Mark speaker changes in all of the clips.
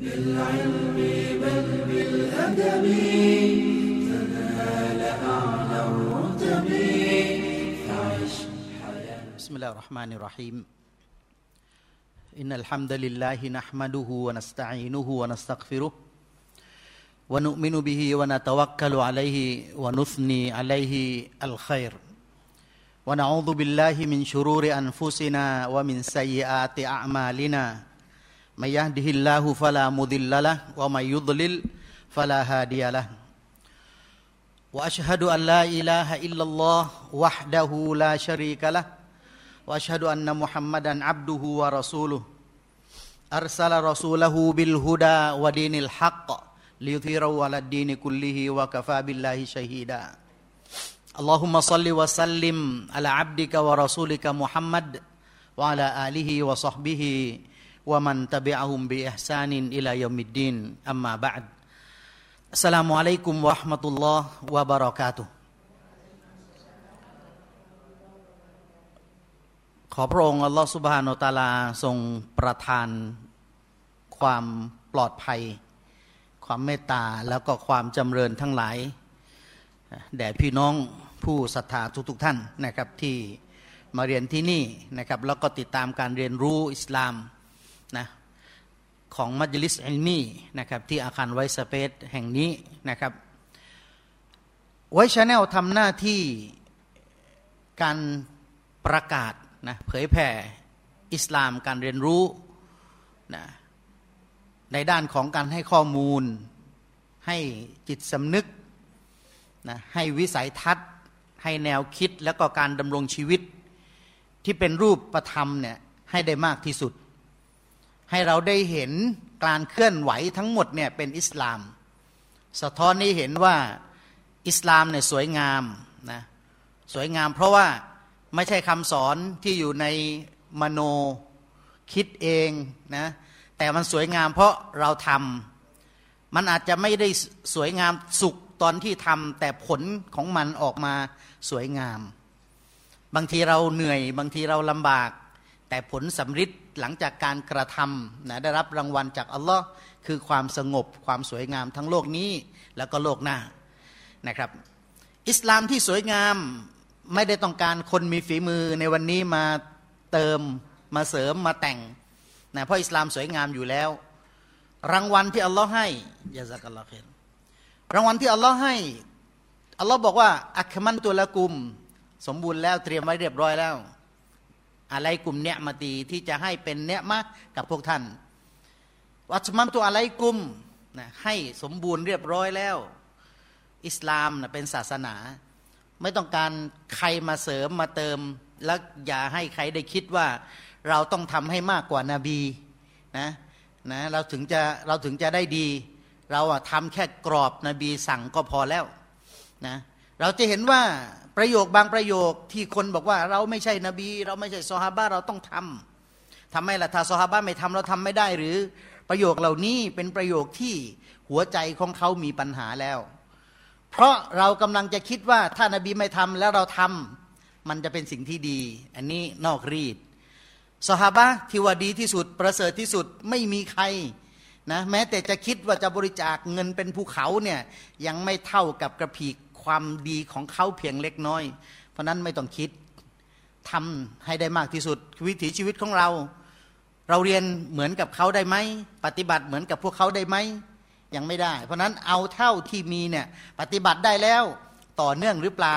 Speaker 1: بالعلم بل بالأدب تنال أعلى الرتب. فعش حياة.
Speaker 2: بسم الله الرحمن الرحيم. إن الحمد لله نحمده ونستعينه ونستغفره ونؤمن به ونتوكل عليه ونثني عليه الخير. ونعوذ بالله من شرور أنفسنا ومن سيئات أعمالنا. من يهده الله فلا مضل له ومن يضلل فلا هادي له. وأشهد أن لا إله إلا الله وحده لا شريك له وأشهد أن محمدا عبده ورسوله. أرسل رسوله بالهدى ودين الحق ليظهره على الدين كله وكفى بالله شهيدا. اللهم صل وسلم على عبدك ورسولك محمد وعلى آله وصحبه ว่ามันตะเบอาฮุมบีอิฮซานินอิลายมิดดินอัมมาบะดอัสสลามุอะลัยกุมวะห์มะตุลลอฮ์วะบะเราะกาตุขอพระองค์อัลลอฮ์สุบฮานุตาลาทรงประทานความปลอดภัย ความเมตตาแล้วก็ความจำเริญทั้งหลายแด่พี่น้องผู้ศรัทธาทุกๆท่านนะครับที่มาเรียนที่นี่นะครับแล้วก็ติดตามการเรียนรู้อิสลาม นะของมัจลิสอิลมีนะครับที่อาคาร White Space แห่งนี้นะครับ White Channel ทำหน้าที่การประกาศนะเผยแผ่อิสลามการเรียนรู้นะในด้านของการให้ข้อมูล ให้จิตสำนึกนะให้วิสัยทัศน์ ให้แนวคิดแล้วก็การดำรงชีวิตที่เป็นรูปประธรรมเนี่ยให้ได้มากที่สุด ให้เราได้เห็นการเคลื่อนไหวทั้งหมดเนี่ยเป็นอิสลาม สะท้อนให้เห็นว่าอิสลามเนี่ยสวยงามนะสวยงามเพราะว่าไม่ใช่คำสอนที่อยู่ในมโนคิดเองนะแต่มันสวยงามเพราะเราทำมันอาจจะไม่ได้สวยงามสุขตอนที่ทำแต่ผลของมันออกมาสวยงาม บางทีเราเหนื่อย บางทีเราลำบาก แต่ผลสำฤทธิ์หลังจากการกระทำนะได้รับรางวัลจากอัลลอฮ์คือความสงบความสวยงามทั้งโลกนี้แล้วก็โลกหน้านะครับ อิสลามที่สวยงามไม่ได้ต้องการคนมีฝีมือในวันนี้มาเติมมาเสริมมาแต่งนะเพราะอิสลามสวยงามอยู่แล้ว รางวัลที่อัลลอฮ์ให้ยาซักอัลลอฮ์เนรางวัลที่อัลลอฮ์ให้อัลลอฮ์บอกว่า อัคมันตุละกุม สมบูรณ์แล้วเตรียมไว้เรียบร้อยแล้ว อะไรกลุ่มเนี้ยมาตีที่จะให้เป็นเนี้ยมากกับพวกท่าน วัชมันตัวอะไรกลุ่มนะให้สมบูรณ์เรียบร้อยแล้ว อิสลามนะเป็นศาสนา ไม่ต้องการใครมาเสริมมาเติม แล้วอย่าให้ใครได้คิดว่าเราต้องทำให้มากกว่านาบีนะนะเราถึงจะเราถึงจะได้ดี เราอะทำแค่กรอบนบีสั่งก็พอแล้วนะ เราจะเห็นว่าประโยคบางประโยคที่คนบอกว่าเราไม่ใช่นบี เราไม่ใช่ซอฮาบะเราต้องทำทำไมล่ะถ้าซอฮาบะไม่ทำเราทำไม่ได้หรือประโยคเหล่านี้เป็นประโยคที่หัวใจของเขามีปัญหาแล้ว เพราะเรากำลังจะคิดว่าถ้านาบีไม่ทำแล้วเราทำมันจะเป็นสิ่งที่ดี อันนี้นอกรีดสหาบะที่ว่าดีที่สุดประเสริฐที่สุดไม่มีใครนะแม้แต่จะคิดว่าจะบริจาคเงินเป็นภูเขาเนี่ยยังไม่เท่ากับกระพีก ความดีของเขาเพียงเล็กน้อย เพราะนั้นไม่ต้องคิดทำให้ได้มากที่สุด วิถีชีวิตของเรา เราเรียนเหมือนกับเขาได้ไหมปฏิบัติเหมือนกับพวกเขาได้ไหมยังไม่ได้ เพราะนั้นเอาเท่าที่มีเนี่ยปฏิบัติได้แล้วต่อเนื่องหรือเปล่า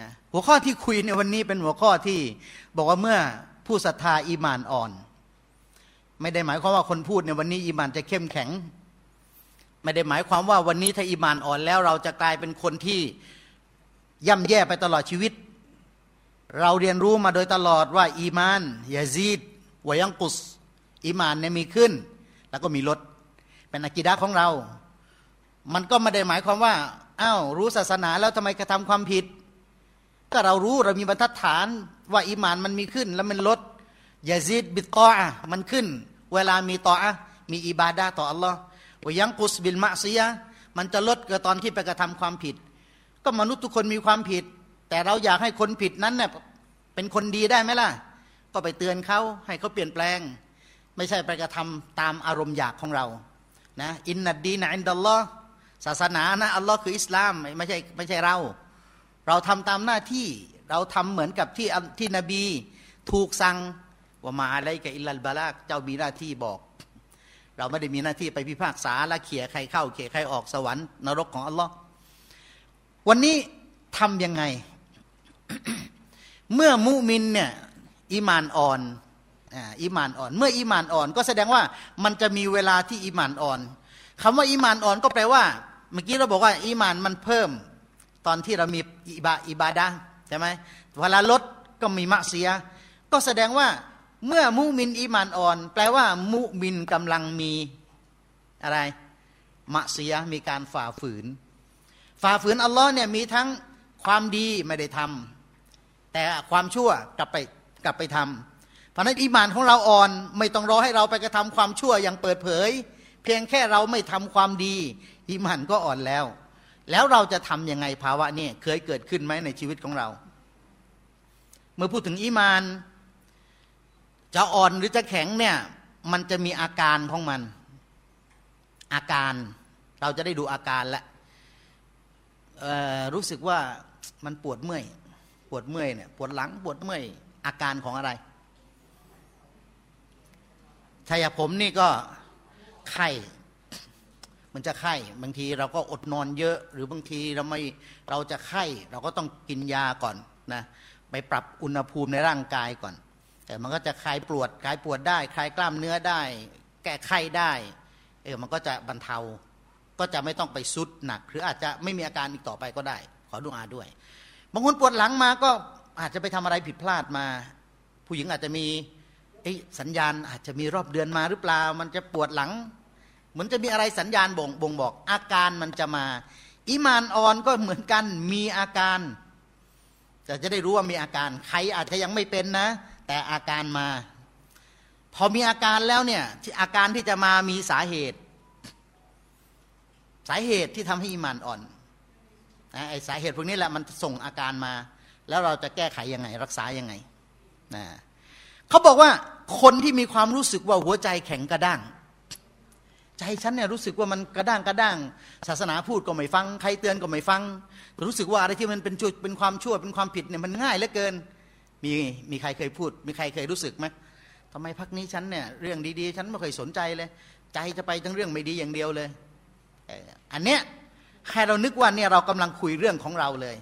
Speaker 2: นะหัวข้อที่คุยในวันนี้เป็นหัวข้อที่บอกว่าเมื่อผู้ศรัทธาอีมานอ่อน ไม่ได้หมายความว่าคนพูดในวันนี้อีมานจะเข้มแข็ง ไม่ได้หมายความว่าวันนี้ถ้าอีมานอ่อนแล้วเราจะกลายเป็นคนที่ย่ำแย่ไปตลอดชีวิต เราเรียนรู้มาโดยตลอดว่าอีมานيزيد وينقصอีมานเนี่ยมีขึ้น แล้วก็มีลด เป็นอากิดะของเรา มันก็ไม่ได้หมายความว่าอ้าวรู้ศาสนาแล้วทำไมกระทำความผิด ก็เรารู้เรามีบรรทัดฐานว่าอีมานมันมีขึ้น แล้วมันลดيزيد بالطاعةมันขึ้น เวลามีطاعةมีอิบาดาต่ออัลลอฮ์ وينقص بالمعصيةมันจะลดก็ตอนที่ไปกระทำความผิด ก็มนุษย์ทุกคนมีความผิด แต่เราอยากให้คนผิดนั้นเน่ยเป็นคนดีได้ไหมล่ะ ก็ไปเตือนเขาให้เขาเปลี่ยนแปลง ไม่ใช่ไปกระทำตามอารมณ์อยากของเรานะอินนัดดีนะอินดัลลอฮ์ศาสนานะอัลลอฮ์คืออิสลามไม่ใช่ไม่ใช่เรา เราทำตามหน้าที่เราทำเหมือนกับที่ที่นบีถูกสั่งว่ามาอะไรกับอิลลัลบาลากเจ้ามีหน้าที่บอก เราไม่ได้มีหน้าที่ไปพิพากษาและเขี่ยใครเข้าเขี่ยใครออกสวรรค์นรกของอัลลอฮ์วันนี้ทำยังไง เมื่อมุมินเนี่ยอีมานอ่อนอีมานอ่อน เมื่ออีมานอ่อน ก็แสดงว่ามันจะมีเวลาที่อีมานอ่อนคำว่าอีมานอ่อนก็แปลว่า เมื่อกี้เราบอกว่าอีมานมันเพิ่ม ตอนที่เรามีอิบาอิบาดะใช่ไหมเวลาลดก็มีมะเสีย ก็แสดงว่า เมื่อมุมินอีมานอ่อน แปลว่า มุมินกำลังมีอะไรมะเสียมีการฝ่าฝืน ฝ่าฝืนอัลลอฮ์เนี่ยมีทั้งความดีไม่ได้ทำแต่ความชั่วกลับไปกลับไปทำเพราะนั้นอีมานของเราอ่อนไม่ต้องรอให้เราไปกระทำความชั่วอย่างเปิดเผย เพียงแค่เราไม่ทำความดีอีมานก็อ่อนแล้ว แล้วเราจะทํำยังไงภาวะนี้เคยเกิดขึ้นไหมในชีวิตของเรา เมื่อพูดถึงอีมาน จะอ่อนหรือจะแข็งเนี่ยมันจะมีอาการของมัน อาการเราจะได้ดูอาการแล้วรู้สึกว่ามันปวดเมื่อย ปวดเมื่อยเนี่ยปวดหลังปวดเมื่อยอาการของอะไรถ้ายผมนี่ก็ไข้มันจะไข้บางทีเราก็อดนอนเยอะ หรือบางทีเราไม่เราจะไข้ เราก็ต้องกินยาก่อนนะไปปรับอุณหภูมิในร่างกายก่อน แต่มันก็จะคลายปวดคลายปวดได้ คลายกล้ามเนื้อได้ แก้ไข้ได้เออมันก็จะบรรเทาก็จะไม่ต้องไปสุดหนัก หรืออาจจะไม่มีอาการอีกต่อไปก็ได้ ขอดูอาด้วย บางคนปวดหลังมาก็อาจจะไปทำอะไรผิดพลาดมา ผู้หญิงอาจจะมีสัญญาณอาจจะมีรอบเดือนมาหรือเปล่า มันจะปวดหลัง เหมือนจะมีอะไรสัญญาณบ่งบ่งบอก อาการมันจะมาอิมานอ่อนก็เหมือนกันมีอาการแต่จะได้รู้ว่ามีอาการ ใครอาจจะยังไม่เป็นนะ แต่อาการมา พอมีอาการแล้วเนี่ยอาการที่จะมามีสาเหตุ สาเหตุที่ทำให้อิมานอ่อนนะไอสาเหตุพวกนี้แหละมันส่งอาการมา แล้วเราจะแก้ไขยังไง รักษายังไงนะเขาบอกว่าคนที่มีความรู้สึกว่าหัวใจแข็งกระด้างใจฉันเนี่ยรู้สึกว่ามันกระด้างกระด้าง ศาสนาพูดก็ไม่ฟัง ใครเตือนก็ไม่ฟัง รู้สึกว่าอะไรที่มันเป็นจุดเป็นความชั่วเป็นความผิดเนี่ยมันง่ายเหลือเกิน มีมีใครเคยพูด มีใครเคยรู้สึกไหมทำไมพักนี้ฉันเนี่ยเรื่องดีๆ ฉันไม่เคยสนใจเลย ใจจะไปทั้งเรื่องไม่ดีอย่างเดียวเลย อันเนี้ยใครเรานึกว่าเนี่ยเรากำลังคุยเรื่องของเราเลย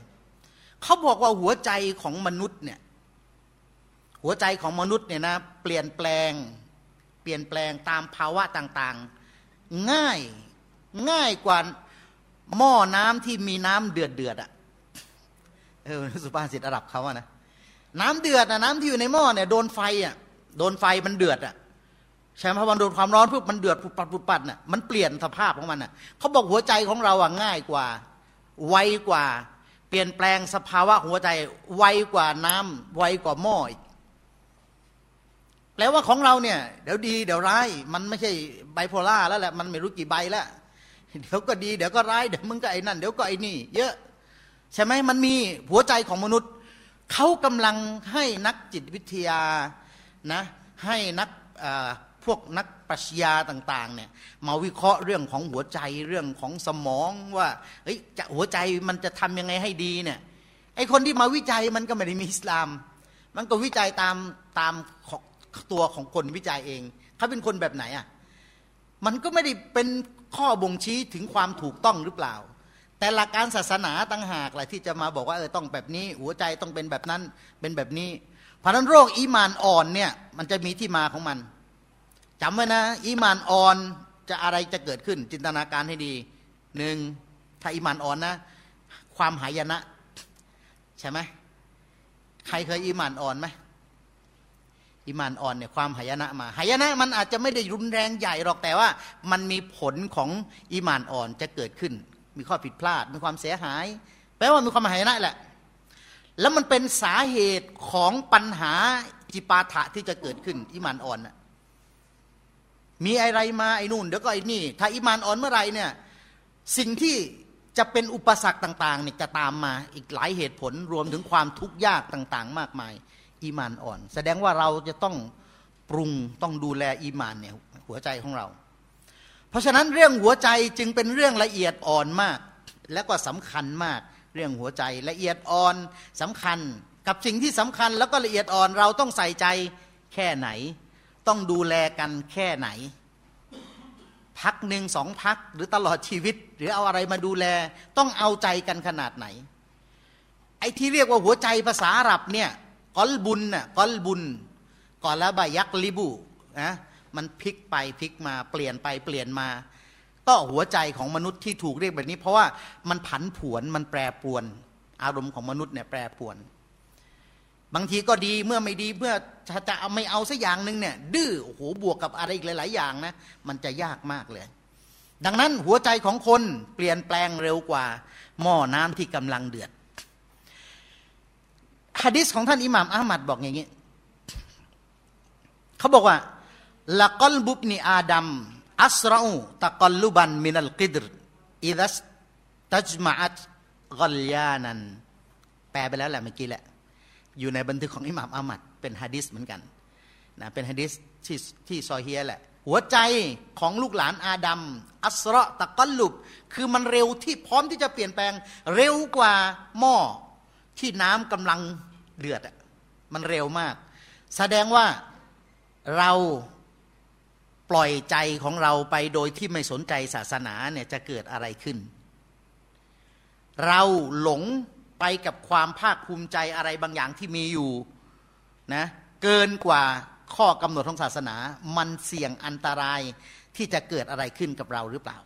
Speaker 2: เขาบอกว่าหัวใจของมนุษย์เนี่ยหัวใจของมนุษย์เนี่ยนะเปลี่ยนแปลง เปลี่ยนแปลงตามภาวะต่างๆ ง่ายง่ายกว่าหม้อน้ำที่มีน้ำเดือดเดือดอะเออสุภาษิตอาหรับเขาอะนะ น้ำเดือดนะน้ำที่อยู่ในหม้อเนี่ยโดนไฟอะโดนไฟมันเดือดอะใช่ไหมพอมันโดนความร้อนปุ๊บมันเดือดปุบปัดปุบปัดน่ะมันเปลี่ยนสภาพของมันน่ะเขาบอกหัวใจของเราอะง่ายกว่า ไวกว่า เปลี่ยนแปลงสภาวะหัวใจ ไวกว่าน้ำไวกว่าหม้ออีกแปลว่าของเราเนี่ย เดี๋ยวดี เดี๋ยวร้าย มันไม่ใช่ไบโพล่าแล้วแหละมันไม่รู้กี่ใบแล้วเดี๋ยวก็ดีเดี๋ยวก็ร้ายเดี๋ยวมึงก็ไอ้นั่นเดี๋ยวก็ไอ้นี่ เยอะ ใช่ไหมมันมีหัวใจของมนุษย์ เขากำลังให้นักจิตวิทยานะให้นักพวกนักปรัชญาต่างๆเนี่ยมาวิเคราะห์เรื่องของหัวใจเรื่องของสมองว่าเฮ้ยจะหัวใจมันจะทำยังไงให้ดีเนี่ยไอคนที่มาวิจัยมันก็ไม่ได้มีอิสลาม มันก็วิจัยตามตามตัวของคนวิจัยเองเขาเป็นคนแบบไหนอะมันก็ไม่ได้เป็นข้อบ่งชี้ถึงความถูกต้องหรือเปล่า แต่หลักการศาสนาตั้งหากแหละที่จะมาบอกว่าเออต้องแบบนี้ หัวใจต้องเป็นแบบนั้นเป็นแบบนี้เพราะนั้นโรคอีมานอ่อนเนี่ยมันจะมีที่มาของมันจำไว้นะ อีมานอ่อนจะอะไรจะเกิดขึ้น จินตนาการให้ดีหนึ่งถ้าอีมานอ่อนนะ ความหายนะ ใช่ไหมใครเคยอีมานอ่อนไหมอิมานอ่อนเนี่ยความหายนะมาหายนะมันอาจจะไม่ได้รุนแรงใหญ่หรอกแต่ว่า มันมีผลของอิมานอ่อนจะเกิดขึ้น มีข้อผิดพลาด มีความเสียหาย แปลว่ามีความหายนะแหละ แล้วมันเป็นสาเหตุของปัญหาจิปาถะที่จะเกิดขึ้นอิมานอ่อนนะมีอะไรมาไอ้นู่นเดี๋ยวก็ไอ้นี่ ถ้าอิมานอ่อนเมื่อไรเนี่ยสิ่งที่จะเป็นอุปสรรคต่างๆเนี่ยจะตามมาอีกหลายเหตุผลรวมถึงความทุกข์ยากต่างๆ มากมายอีมานอ่อน แสดงว่าเราจะต้องปรุงต้องดูแลอีมานเนี่ยหัวใจของเรา เพราะฉะนั้นเรื่องหัวใจจึงเป็นเรื่องละเอียดอ่อนมาก และก็สำคัญมาก เรื่องหัวใจละเอียดอ่อนสำคัญ กับสิ่งที่สำคัญแล้วก็ละเอียดอ่อนเราต้องใส่ใจแค่ไหน ต้องดูแลกันแค่ไหน พักหนึ่งสองพักหรือตลอดชีวิต หรือเอาอะไรมาดูแล ต้องเอาใจกันขนาดไหน ไอ้ที่เรียกว่าหัวใจภาษาอาหรับเนี่ยกอลบุญน่ะกอลบุญก่อนแล้วบายักลิบุนะ มันพลิกไปพลิกมาเปลี่ยนไปเปลี่ยนมา ก็หัวใจของมนุษย์ที่ถูกเรียกแบบนี้ เพราะว่ามันผันผวนมันแปรปรวน อารมณ์ของมนุษย์เนี่ยแปรปรวน บางทีก็ดีเมื่อไม่ดีเมื่อจะเอาไม่เอาสักอย่างหนึ่งเนี่ยดื้อโอ้โหบวกกับอะไรอีกหลาย ๆ อย่างนะมันจะยากมากเลย ดังนั้นหัวใจของคนเปลี่ยนแปลงเร็วกว่า หม้อน้ำที่กำลังเดือดฮะดิษของท่านอิหม่ามอามัดบอกอย่างนี้เขาบอกว่า ละกอลบุบนีอาดัมอัสราอูตะกอลลุบันมินัลกิดรอิดัสตัจมาอัตกอลยานันแปลไปแล้วแหละเมื่อกี้แหละ อยู่ในบันทึกของอิหม่ามอามัดเป็นฮะดิษเหมือนกันนะเป็นฮะดิษที่ที่ซอเฮียแหละ หัวใจของลูกหลานอาดัมอัสระตะกอลลุบ คือมันเร็วที่พร้อมที่จะเปลี่ยนแปลง เร็วกว่าหม้อที่น้ำกำลังเดือดอะมันเร็วมาก แสดงว่าเรา ปล่อยใจของเราไปโดยที่ไม่สนใจศาสนาเนี่ยจะเกิดอะไรขึ้น เราหลงไปกับความภาคภูมิใจอะไรบางอย่างที่มีอยู่นะเกินกว่าข้อกำหนดของศาสนา มันเสี่ยงอันตรายที่จะเกิดอะไรขึ้นกับเราหรือเปล่า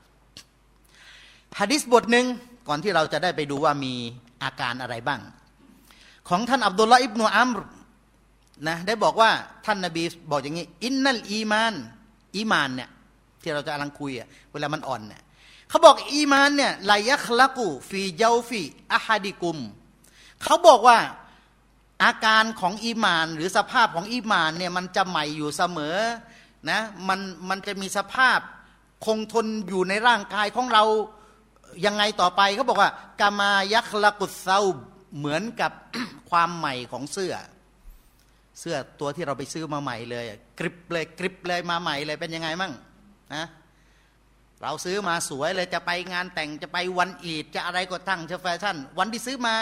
Speaker 2: ฮะดิษบทหนึ่งก่อนที่เราจะได้ไปดูว่ามีอาการอะไรบ้าง ของท่านอับดุลลาอิบนุอัมรนะได้บอกว่าท่านนาบีบอกอย่างนี้ إن الإيمان อีมานเนี่ยที่เราจะกำลังคุยอะเวลามันอ่อนเนี่ยเขาบอกอีมานเนี่ยليخلق في جوف أحدكمเขาบอกว่าอาการของอีมาน หรือสภาพของอีมานเนี่ยมันจะใหม่อยู่เสมอนะมันมันจะมีสภาพคงทนอยู่ในร่างกายของเรายังไงต่อไปเขาบอกว่ากามายัคละกุเซาเหมือนกับความใหม่ของเสื้อ เสื้อตัวที่เราไปซื้อมาใหม่เลยกริบเลยกริบเลยมาใหม่เลยเป็นยังไงมั่งนะเราซื้อมาสวยเลยจะไปงานแต่งจะไปวันอีดจะอะไรก็ตั้งจะแฟชั่น วันที่ซื้อมา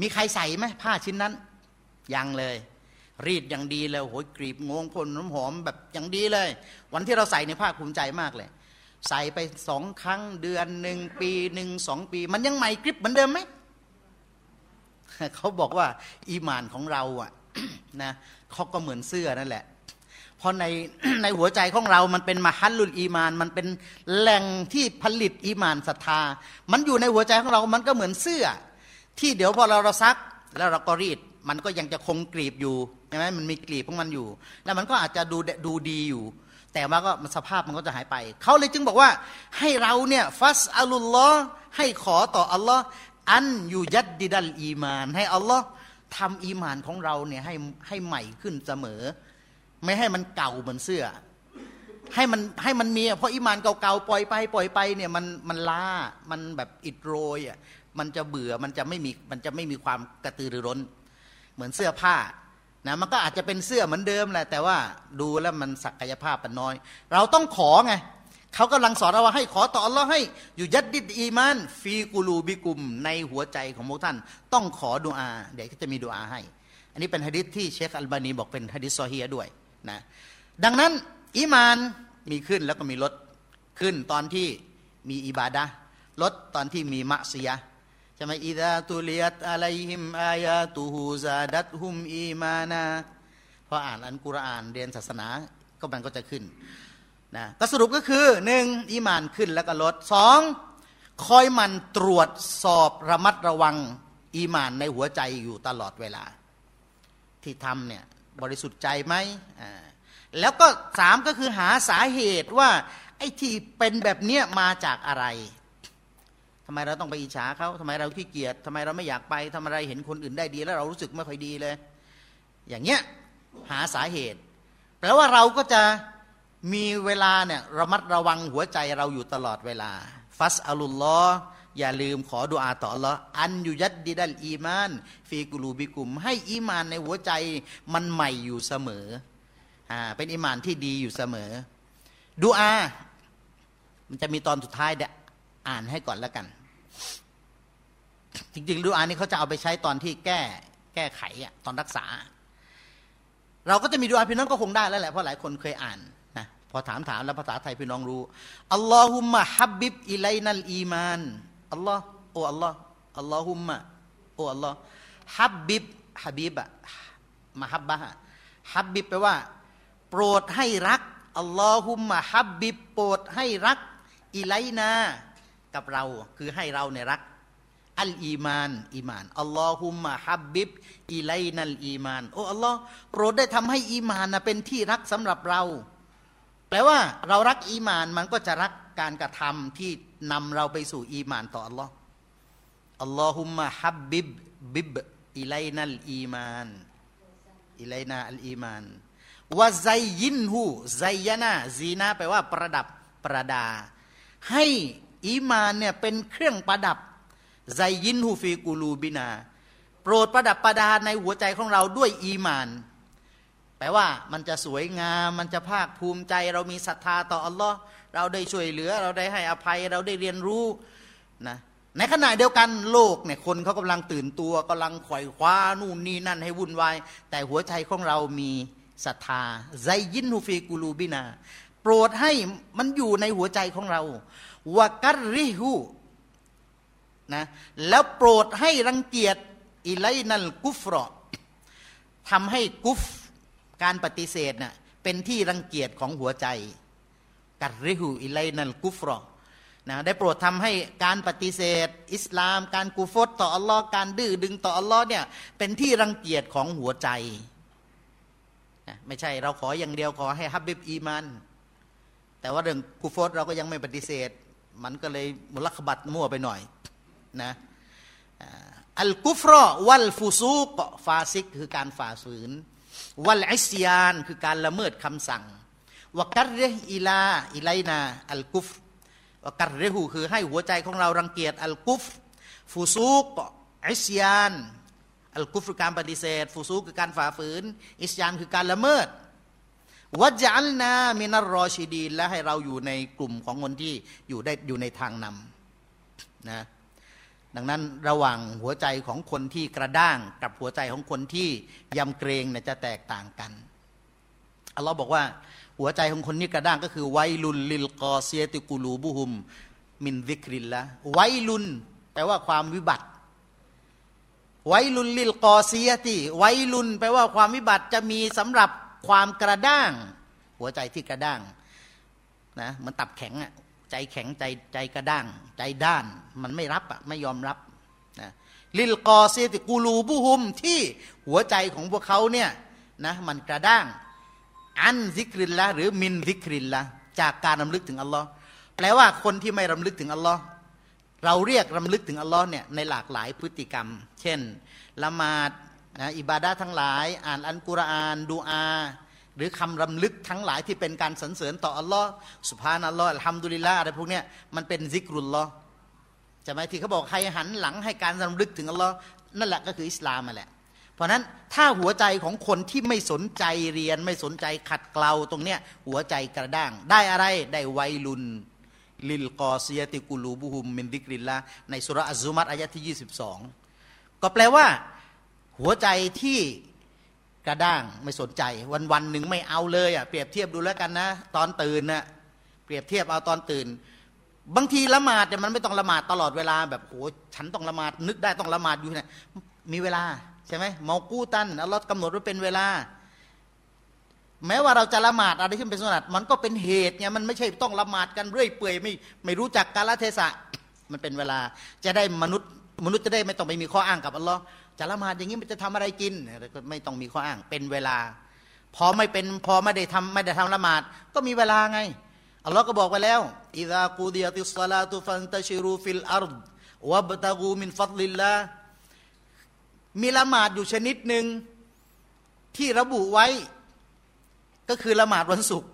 Speaker 2: มีใครใส่ไหมผ้าชิ้นนั้น ยังเลย รีดอย่างดีเลยโอ้ยกรีบงงพ่นน้ำหอมแบบอย่างดีเลย วันที่เราใส่ในภาภูมิใจมากเลย ใส่ไปสองครั้งเดือนหนึ่งปีหนึ่งสองปี มันยังใหม่กริบเหมือนเดิมไหมเขาบอกว่า อีมานของเราอะ นะเขาก็เหมือนเสื้อนั่นแหละเพราะในในหัวใจของเรามันเป็นมหัลลุลอีมาน มันเป็นแหล่งที่ผลิตอีมานศรัทธา มันอยู่ในหัวใจของเรา มันก็เหมือนเสื้อ ที่เดี๋ยวพอเราเราซัก แล้วเราก็รีด มันก็ยังจะคงกรีบอยู่ใช่ไหมมันมีกรีบของมันอยู่ แล้วมันก็อาจจะดูดูดีอยู่ แต่ว่าก็สภาพมันก็จะหายไป เขาเลยจึงบอกว่าให้เราเนี่ยฟัสอัลลอฮ์ให้ขอต่ออัลลอฮ์อันอยู่ยัดดิดัลอีมาน ให้อัลลอฮ์ ทำอีมานของเราเนี่ยให้ให้ใหม่ขึ้นเสมอ ไม่ให้มันเก่าเหมือนเสื้อ ให้มันให้มันมีเพราะอีมานเก่าๆปล่อยไปปล่อยไปเนี่ยมันมันล้ามันแบบอิดโรยอะมันจะเบื่อมันจะไม่มีมันจะไม่มีความกระตือรือร้น เหมือนเสื้อผ้านะมันก็อาจจะเป็นเสื้อเหมือนเดิมแหละแต่ว่าดูแล้วมันศักยภาพมันน้อย เราต้องขอไง เขากำลังสอนเราว่าให้ขอต่ออัลลอฮ์ให้อยู่ยัดดิดอีมานฟีกูลูบิกุม ในหัวใจของพวกท่าน ต้องขอดุอา เดี๋ยวก็จะมีดุอาให้ อันนี้เป็นฮะดิษที่เชคอัลบานีบอกเป็นฮะดิษซอฮียด้วยนะดังนั้นอีมานมีขึ้นแล้วก็มีลดขึ้นตอนที่มีอิบาดะลดตอนที่มีมะซียะใช่ไหมอิดะตุเลียตอะลัยฮิมอายาตูฮูซาดัตฮุมอีมานาพออ่านอันกุรอานเรียนศาสนาก็มันก็จะขึ้น นะก็สรุปก็คือหนึ่งอีมานขึ้นแล้วก็ลดสองคอยมันตรวจสอบระมัดระวังอีมานในหัวใจอยู่ตลอดเวลา ที่ทำเนี่ยบริสุทธิ์ใจไหมแล้วก็สามก็คือหาสาเหตุว่า ไอ้ที่เป็นแบบเนี้ยมาจากอะไรทำไมเราต้องไปอิจฉาเขาทำไมเราขี้เกียจทำไมเราไม่อยากไปทำไมเห็นคนอื่นได้ดี แล้วเรารู้สึกไม่ค่อยดีเลย อย่างเงี้ยหาสาเหตุแปลว่าเราก็จะ มีเวลาเนี่ยระมัดระวังหัวใจเราอยู่ตลอดเวลา ฟัสอัลลอฮ์อย่าลืมขอดุอาต่อ Allah อันยู่ยัดดิดัลอีมาน ฟีกุลูบิกุม ให้อีมานในหัวใจมันใหม่อยู่เสมออ่าเป็นอิมานที่ดีอยู่เสมอดูอา มันจะมีตอนสุดท้ายเดี๋ยวอ่านให้ก่อนแล้วกัน จริงๆดูอานี่เขาจะเอาไปใช้ตอนที่แก้แก้ไขอะตอนรักษา เราก็จะมีดูอาพี่น้องก็คงได้แล้วแหละเพราะหลายคนเคยอ่าน พอถามถามแล้วภาษาไทยพี่น้องรู้อัลลอฮุมะฮับบิบอิไลนัลอีมานอัลลอฮ์โอ้อัลลอฮ์อัลลอฮุมะโอ้อัลลอฮ์حبب حبب ما حب حببแปลว่า โปรดให้รักاللهم حببโปรดให้รักإليناกับเราคือให้เราเนี่ยรักالإيمانอีมานاللهم حبب إلينا الإيمانโอ้อัลลอฮ์โปรดได้ทำให้อีมานนะเป็นที่รักสำหรับเรา แปลว่าเรารักอีมานมันก็จะรักการกระทำที่นำเราไปสู่อีมานต่ออัลลอฮ์اللهم حبب إلينا الإيمان إلينا الإيمان وزينه زين زينةแปลว่าประดับประดา ให้อีมานเนี่ยเป็นเครื่องประดับزينه في قلوبنا โปรดประดับประดาในหัวใจของเราด้วยอีมาน แปลว่ามันจะสวยงาม มันจะภาคภูมิใจ เรามีศรัทธาต่ออัลลอฮ์เราได้ช่วยเหลือ เราได้ให้อภัย เราได้เรียนรู้นะในขณะเดียวกันโลกเนี่ยคนเขากำลังตื่นตัวกำลังขวายคว้านู่นนี่นั่นให้วุ่นวาย แต่หัวใจของเรามีศรัทธาไซยินฮูฟีกูลูบินา โปรดให้มันอยู่ในหัวใจของเราวากัรริฮูนะแล้วโปรดให้รังเกียจอิไลนัลกุฟรอทำให้กุฟ การปฏิเสธน่ะเป็นที่รังเกียจของหัวใจ กัรริฮูอิไลนัลกุฟรอนะได้โปรดทำให้การปฏิเสธ อิสลาม การกูฟตต่ออัลลอฮ์การดื้อดึงต่ออัลลอฮ์เนี่ยเป็นที่รังเกียจของหัวใจนะไม่ใช่เราขออย่างเดียวขอให้ฮับบิบอีมันแต่ว่าเรื่องกูฟตเราก็ยังไม่ปฏิเสธ มันก็เลยมุลักบัตมั่วไปหน่อยนะالكفر والفسوق فاسقคือการฝ่าฝืน والعصيانคือการละเมิดคำสั่งوكره إلى إلينا الكفر وكرههคือให้หัวใจของเรารังเกียจالكفر فسوق عصيان الكفرคือการปฏิเสธ فسوقคือการฝ่าฝืน عصيانคือการละเมิดواجعلنا من الراشدينและให้เราอยู่ในกลุ่มของคนที่อยู่ได้อยู่ในทางนำนะ ดังนั้นระหว่างหัวใจของคนที่กระด้างกับหัวใจของคนที่ยำเกรงเนี่ยจะแตกต่างกันอัลลอฮ์บอกว่า หัวใจของคนนี้กระด้างก็คือไวลุนลิลกอเซียติกูลูบุฮุม มินวิกรินละไวลุนแปลว่าความวิบัติ ไวลุนลิลกอเซียติไวลุนแปลว่าความวิบัติจะมีสำหรับความกระด้าง หัวใจที่กระด้างนะมันตับแข็งอะ ใจแข็งใจใจกระด้าง ใจด้าน มันไม่รับอะไม่ยอมรับนะللقاسية قلوبهمที่หัวใจของพวกเขาเนี่ยนะมันกระด้าง عن ذكر اللهหรือمن ذكر اللهจากการรำลึกถึงอัลลอฮ์แปลว่าคนที่ไม่รำลึกถึงอัลลอฮ์เราเรียกรำลึกถึงอัลลอฮ์เนี่ยในหลากหลายพฤติกรรม เช่น ละหมาดนะอิบาดาทั้งหลาย อ่านอัลกุรอาน ดูอา รือคำรำลึกทั้งหลายที่เป็นการสรรเสริญต่ออัลลอฮ์سبحان الله الحمد للهอะไรพวกเนี้ยมันเป็นซิกรุลลอฮ์จะไหมที่เขาบอกใครหันหลังให้การรำลึกถึงอัลลอฮ์นั่นแหละก็คืออิสลามมาแหละ เพราะนั้นถ้าหัวใจของคนที่ไม่สนใจเรียนไม่สนใจขัดเกลาตรงเนี้ยหัวใจกระด้าง ได้อะไรได้ويل للقاسية قلوبهم من ذكر اللهในสุรอัซุมัตอายะที่ 22 ก็แปลว่า หัวใจที่ กระด้างไม่สนใจ วันวันหนึ่งไม่เอาเลยอะเปรียบเทียบดูแล้วกันนะ ตอนตื่นนะเปรียบเทียบเอาตอนตื่น บางทีละหมาดเนี่ยมันไม่ต้องละหมาดตลอดเวลาแบบโหฉันต้องละหมาดนึกได้ต้องละหมาดอยู่เนี่ยมีเวลาใช่ไหมเมากู้ตันอัลลอฮ์กำหนดไว้เป็นเวลา แม้ว่าเราจะละหมาดอะไรที่เป็นสุนัตมันก็เป็นเหตุเนี่ยมันไม่ใช่ต้องละหมาดกันเรื่อยเปื่อยไม่ไม่รู้จักกาลเทศะมันเป็นเวลา จะได้มนุษย์มนุษย์จะได้ไม่ต้องไปมีข้ออ้างกับอัลลอฮ์ จะละหมาดอย่างนี้มันจะทำอะไรกินไม่ต้องมีข้ออ้างเป็นเวลา พอไม่เป็นพอไม่ได้ทำไม่ได้ทำละหมาด ก็มีเวลาไงอัลลอฮ์ก็บอกไปแล้วإذا قضيت الصلاة فانتشروا في الأرض وابتغوا من فضل الله มีละหมาดอยู่ชนิดหนึ่งที่ระบุไว้ก็คือละหมาดวันศุกร์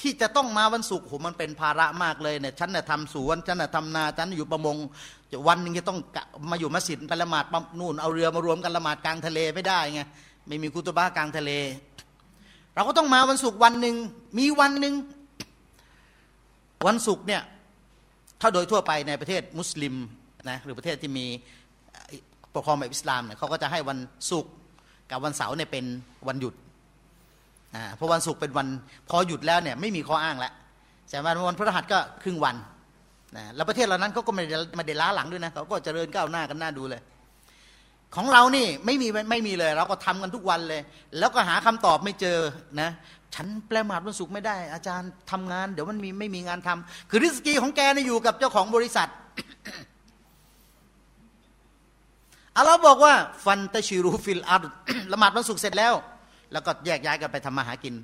Speaker 2: ที่จะต้องมาวันศุกร์โหมันเป็นภาระมากเลยเนี่ยฉันน่ะทำสวนฉันน่ะทำนาฉันอยู่ประมง วันหนึงจะต้องมาอยู่มัสยิดไปละหมาดปั๊บนู่นเอาเรือมารวมกันละหมาดกลางทะเลไม่ได้ไงไม่มีคุตบ้ากลางทะเล เราก็ต้องมาวันศุกร์วันหนึ่งมีวันหนึ่งวันศุกร์เนี่ยถ้าโดยทั่วไปในประเทศมุสลิมนะหรือประเทศที่มีปกครองแบบอิสลามเนี่ยเขาก็จะให้วันศุกร์กับวันเสาร์เนี่ยเป็นวันหยุดอ่าเพราะวันศุกร์เป็นวันพอหยุดแล้วเนี่ยไม่มีข้ออ้างแล้วใช่ไหมวันพฤหัสก็ครึ่งวัน นะแล้วประเทศเหล่านั้นเขาก็ไม่ได้ไม่ได้ล้าหลังด้วยนะเขาก็เจริญก้าวหน้ากันหน้าดูเลย ของเรานี่ไม่มีไม่มีเลย เราก็ทำกันทุกวันเลย แล้วก็หาคำตอบไม่เจอนะฉันแปลมาดวันศุกร์ไม่ได้ อาจารย์ทำงาน เดี๋ยวมันมีไม่มีงานทำคือริสกีของแกนี่อยู่กับเจ้าของบริษัทอัลลอฮ์บอกว่า فانتشروا في الأرضละหมาดวันศุกร์เสร็จแล้ว แล้วก็แยกย้ายกันไปทำมาหากิน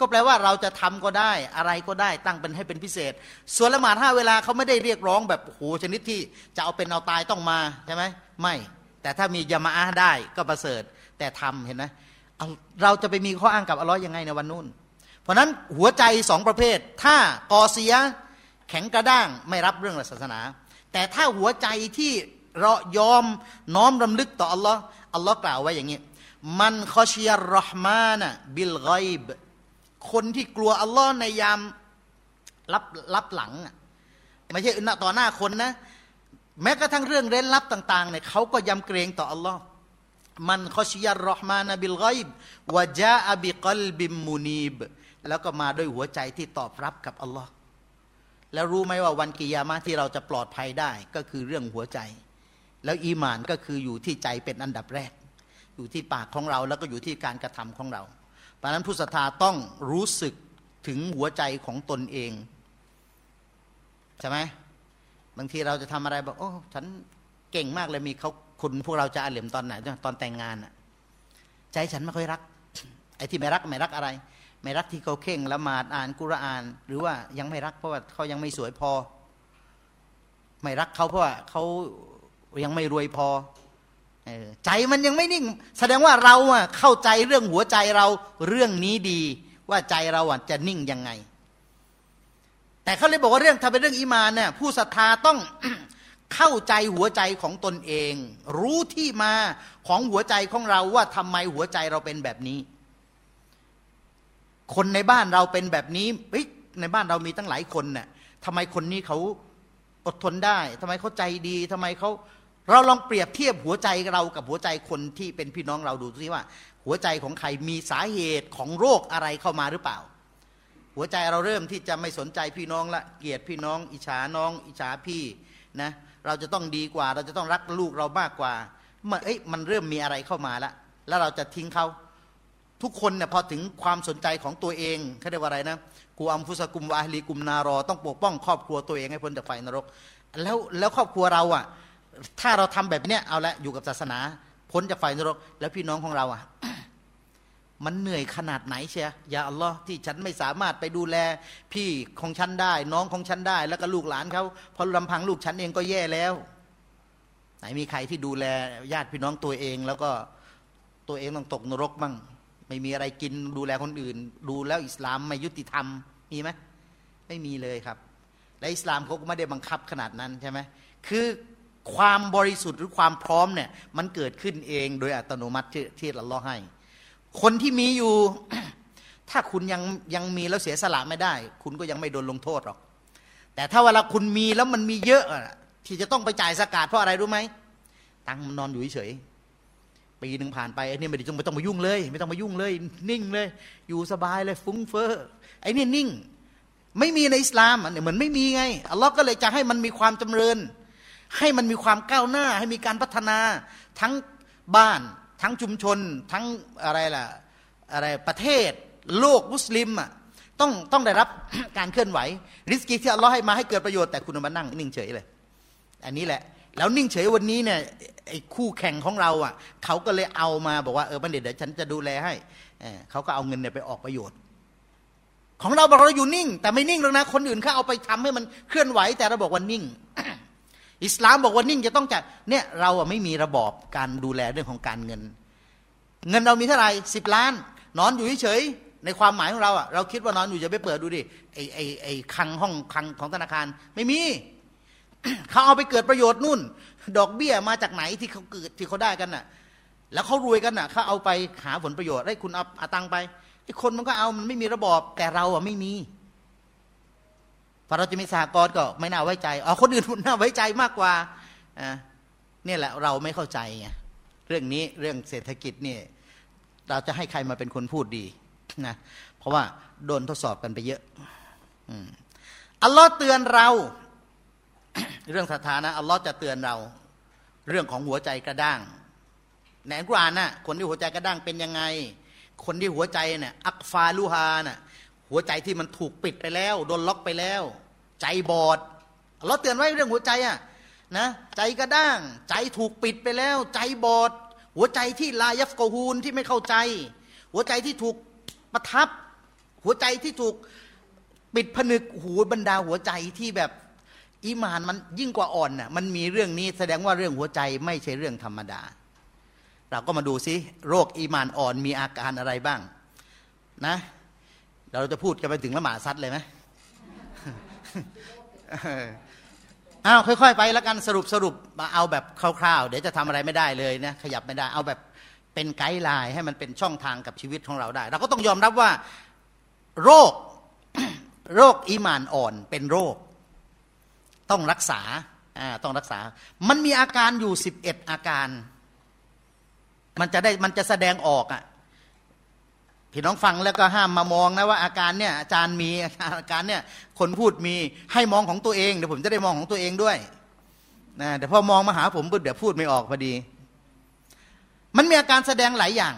Speaker 2: ก็แปลว่าเราจะทำก็ได้อะไรก็ได้ตั้งเป็นให้เป็นพิเศษ ส่วนละหมาดห้าเวลาเขาไม่ได้เรียกร้องแบบโหชนิดที่จะเอาเป็นเอาตายต้องมาใช่ไหมไม่ แต่ถ้ามีجماعةได้ก็ประเสริฐ แต่ทำเห็นไหมเราจะไปมีข้ออ้างกับอัลลอฮ์ยังไงในวันนู้น เพราะนั้นหัวใจสองประเภท ถ้าقاسيةแข็งกระด้างไม่รับเรื่องศาสนา แต่ถ้าหัวใจที่เรายอมน้อมรำลึกต่ออัลลอฮ์อัลลอฮ์กล่าวไว้อย่างนี้ من خشي الرحمن بالغيب คนที่กลัวอัลลอฮ์ในยามลับลับหลังไม่ใช่ต่อหน้าคนนะ แม้กระทั่งเรื่องเร้นลับต่างๆเนี่ยเขาก็ยำเกรงต่ออัลลอฮ์من خشي الرحمن بالغيب وجاء بقلب منيب แล้วก็มาด้วยหัวใจที่ตอบรับกับอัลลอฮ์แล้วรู้ไหมว่าวันกิยามะที่เราจะปลอดภัยได้ก็คือเรื่องหัวใจ แล้วอีมานก็คืออยู่ที่ใจเป็นอันดับแรก อยู่ที่ปากของเราแล้วก็อยู่ที่การกระทำของเรา เพราะนั้นผู้ศรัทธาต้องรู้สึกถึงหัวใจของตนเอง ใช่ไหมบางทีเราจะทำอะไรบอกโอ้ฉันเก่งมากเลยมีเขาคุณพวกเราจะอาเหลี่ยมตอนไหนตอนแต่งงานอะใจฉันไม่ค่อยรัก ไอ้ที่ไม่รักไม่รักอะไร ไม่รักที่เขาเข่งละหมาดอ่านกุรอาน หรือว่ายังไม่รักเพราะว่าเขายังไม่สวยพอ ไม่รักเขาเพราะว่าเขายังไม่รวยพอ ใจมันยังไม่นิ่ง แสดงว่าเราอะเข้าใจเรื่องหัวใจเราเรื่องนี้ดี ว่าใจเราอะจะนิ่งยังไง แต่เขาเลยบอกว่าเรื่องถ้าเป็นเรื่องอิมานเนี่ยผู้ศรัทธาต้องเข้าใจหัวใจของตนเอง รู้ที่มาของหัวใจของเราว่าทำไมหัวใจเราเป็นแบบนี้ คนในบ้านเราเป็นแบบนี้ในบ้านเรามีตั้งหลายคนเนี่ยทำไมคนนี้เขาอดทนได้ทำไมเขาใจดีทำไมเขา เราลองเปรียบเทียบหัวใจเรากับหัวใจคนที่เป็นพี่น้องเราดูซิว่า หัวใจของใครมีสาเหตุของโรคอะไรเข้ามาหรือเปล่า หัวใจเราเริ่มที่จะไม่สนใจพี่น้องละเกลียดพี่น้อง อิจฉาน้อง อิจฉาพี่นะเราจะต้องดีกว่า เราจะต้องรักลูกเรามากกว่ามื่อเอ้ยมันเริ่มมีอะไรเข้ามาล้วแล้วเราจะทิ้งเขาทุกคนเนี่ยพอถึงความสนใจของตัวเองเขาเรียกว่าอะไรนะกูอัมฟุสกุมวาฮลีกุมนารอ ต้องปกป้องครอบครัวตัวเองให้พ้นจากไฟนรก แล้วแล้วครอบครัวเราอะ ถ้าเราทำแบบเนี้ยเอาละอยู่กับศาสนาพ้นจากไฟนรก แล้วพี่น้องของเราอะมันเหนื่อยขนาดไหนเชียอย่าอัลลอฮ์ที่ฉันไม่สามารถไปดูแล พี่ของฉันได้ น้องของฉันได้ แล้วก็ลูกหลานเขาเพอลำพังลูกฉันเองก็แย่แล้ว ไหนมีใครที่ดูแลญาติพี่น้องตัวเอง แล้วก็ตัวเองต้องตกนรกบ้างไม่มีอะไรกินดูแลคนอื่น ดูแล้วอิสลามไม่ยุติธรรมมีไหมไม่มีเลยครับ และอิสลามเขาก็ไม่ได้บังคับขนาดนั้นใช่ไหมคือ ความบริสุทธิ์หรือความพร้อมเนี่ยมันเกิดขึ้นเองโดยอัตโนมัติที่ที่เราล่อให้ คนที่มีอยู่ ถ้าคุณยังยังมีแล้วเสียสละไม่ได้ คุณก็ยังไม่โดนลงโทษหรอก แต่ถ้าเวลาคุณมีแล้วมันมีเยอะที่จะต้องไปจ่ายสกาดเพราะอะไรรู้ไหมตังมันนอนอยู่เฉยปีหนึ่งผ่านไปไอ้นี่ไม่ต้องไม่ต้องมายุ่งเลย ไม่ต้องมายุ่งเลย นิ่งเลย อยู่สบายเลยฟุ้งเฟ้อไอ้นี่นิ่ง ไม่มีในอิสลามอันนี้เหมือนไม่มีไงอัลลอฮ์ก็เลยจะให้มันมีความจำเริญ ให้มันมีความก้าวหน้า ให้มีการพัฒนาทั้งบ้าน ทั้งชุมชน ทั้งอะไรล่ะอะไรประเทศ โลกมุสลิมอะต้องต้องได้รับการเคลื่อนไหว ริสกีที่อัลลอฮ์ให้มาให้เกิดประโยชน์แต่คุณมานั่งนิ่งเฉยเลย อันนี้แหละ แล้วนิ่งเฉยวันนี้เนี่ยไอ้คู่แข่งของเราอะเขาก็เลยเอามาบอกว่าเออบัณฑิตเดี๋ยวฉันจะดูแลให้เขาก็เอาเงินเนี่ยไปออกประโยชน์ ของเราบอกเราอยู่นิ่ง แต่ไม่นิ่งแล้วนะคนอื่นเขาเอาไปทำให้มันเคลื่อนไหว แต่เราบอกว่านิ่ง อิสลามบอกว่านิ่งจะต้องจัดเนี่ยเราอะไม่มีระบอบการดูแลเรื่องของการเงิน เงินเรามีเท่าไหร่สิบล้าน นอนอยู่เฉยในความหมายของเราอะเราคิดว่านอนอยู่จะไปเปิดดูดิไอไอไอคังห้องคังของธนาคารไม่มีเขาเอาไปเกิดประโยชน์นู่น ดอกเบี้ยมาจากไหนที่เขาเกิดที่เขาได้กันน่ะ แล้วเขารวยกันน่ะเขาเอาไปหาผลประโยชน์ให้คุณเอาอาตังไปไอ้คนมันก็เอามันไม่มีระบอบแต่เราอะไม่มี พอเราจะมีสหกรณ์ก็ไม่น่าไว้ใจอ๋อคนอื่นน่าไว้ใจมากกว่าอ่าเนี่ยแหละเราไม่เข้าใจไงเรื่องนี้เรื่องเศรษฐกิจเนี่ยเราจะให้ใครมาเป็นคนพูดดีนะเพราะว่าโดนทดสอบกันไปเยอะอัลลอฮ์เตือนเรา เรื่องศรัทธานะอัลลอฮ์จะเตือนเรา เรื่องของหัวใจกระด้างในอัลกุรอานน่ะคนที่หัวใจกระด้างเป็นยังไง คนที่หัวใจเนี่ยอักฟาลูฮาน่ะ หัวใจที่มันถูกปิดไปแล้ว โดนล็อกไปแล้ว ใจบอดอัลลอฮ์เตือนไว้เรื่องหัวใจอะนะใจกระด้าง ใจถูกปิดไปแล้ว ใจบอด หัวใจที่ลายัฟกฮูนที่ไม่เข้าใจ หัวใจที่ถูกประทับ หัวใจที่ถูกปิดผนึกหูบรรดาหัวใจที่แบบอีมานมันยิ่งกว่าอ่อนน่ะมันมีเรื่องนี้แสดงว่าเรื่องหัวใจไม่ใช่เรื่องธรรมดา เราก็มาดูซิโรคอีมานอ่อนมีอาการอะไรบ้างนะ เราจะพูดกันไปถึงละหมาดซัดเลยไหมอ้าวค่อยๆ ไปแล้วกันสรุปสรุปมาเอาแบบคร่าวๆ เดี๋ยวจะทำอะไรไม่ได้เลยนะขยับไม่ได้ เอาแบบเป็นไกด์ไลน์ให้มันเป็นช่องทางกับชีวิตของเราได้ เราก็ต้องยอมรับว่าโรคโรคอีมานอ่อนเป็นโรค ต้องรักษาอ่าต้องรักษา มันมีอาการอยู่สิบเอ็ดอาการ มันจะได้มันจะแสดงออกอะ พี่น้องฟังแล้วก็ห้ามมามองนะว่าอาการเนี่ยอาจารย์มีอาการเนี่ยคนพูดมีให้มองของตัวเองเดี๋ยวผมจะได้มองของตัวเองด้วยนะเดี๋ยวพอมองมาหาผมปุ๊บเดี๋ยวพูดไม่ออกพอดี มันมีอาการแสดงหลายอย่าง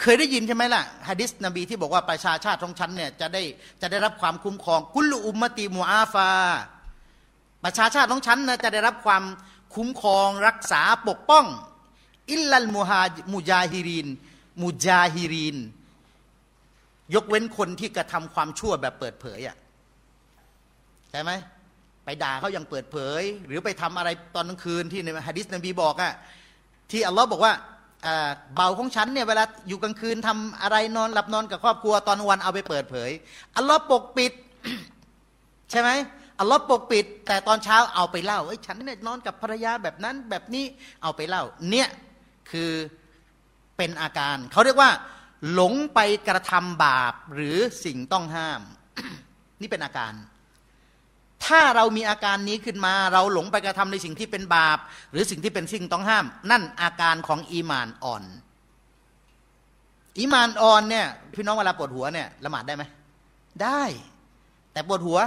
Speaker 2: เคยได้ยินใช่ไหมล่ะฮะดิษนบีที่บอกว่าประชาชาติของฉันเนี่ยจะได้จะได้รับความคุ้มครอง กุลอุมมติมูอาฟา ประชาชาติของฉันนะจะได้รับความคุ้มครองรักษาปกป้อง อิลลัลมุฮามุจาฮิริน มุจาฮิรินยกเว้นคนที่กระทำความชั่วแบบเปิดเผยอะใช่ไหมไปด่าเขาอย่างเปิดเผย หรือไปทำอะไรตอนกลางคืนที่ในฮะดิษนบีบอกอะที่อัลลอฮ์บอกว่าเบาของฉันเนี่ยเวลาอยู่กลางคืนทำอะไรนอนหลับนอนกับครอบครัวตอนวันเอาไปเปิดเผย อัลลอฮ์ปกปิด ใช่ไหมอัลลอฮ์ปกปิด แต่ตอนเช้าเอาไปเล่าเอ้ฉันเนี่ยนอนกับภรรยาแบบนั้นแบบนี้เอาไปเล่า เนี่ยคือ เป็นอาการ เขาเรียกว่า หลงไปกระทำบาปหรือสิ่งต้องห้าม นี่เป็นอาการ ถ้าเรามีอาการนี้ขึ้นมา เราหลงไปกระทำในสิ่งที่เป็นบาป หรือสิ่งที่เป็นสิ่งต้องห้าม นั่นอาการของอีมานอ่อน อีมานอ่อนเนี่ยพี่น้องเวลาปวดหัวเนี่ยละหมาดได้ไหมได้ แต่ปวดหัว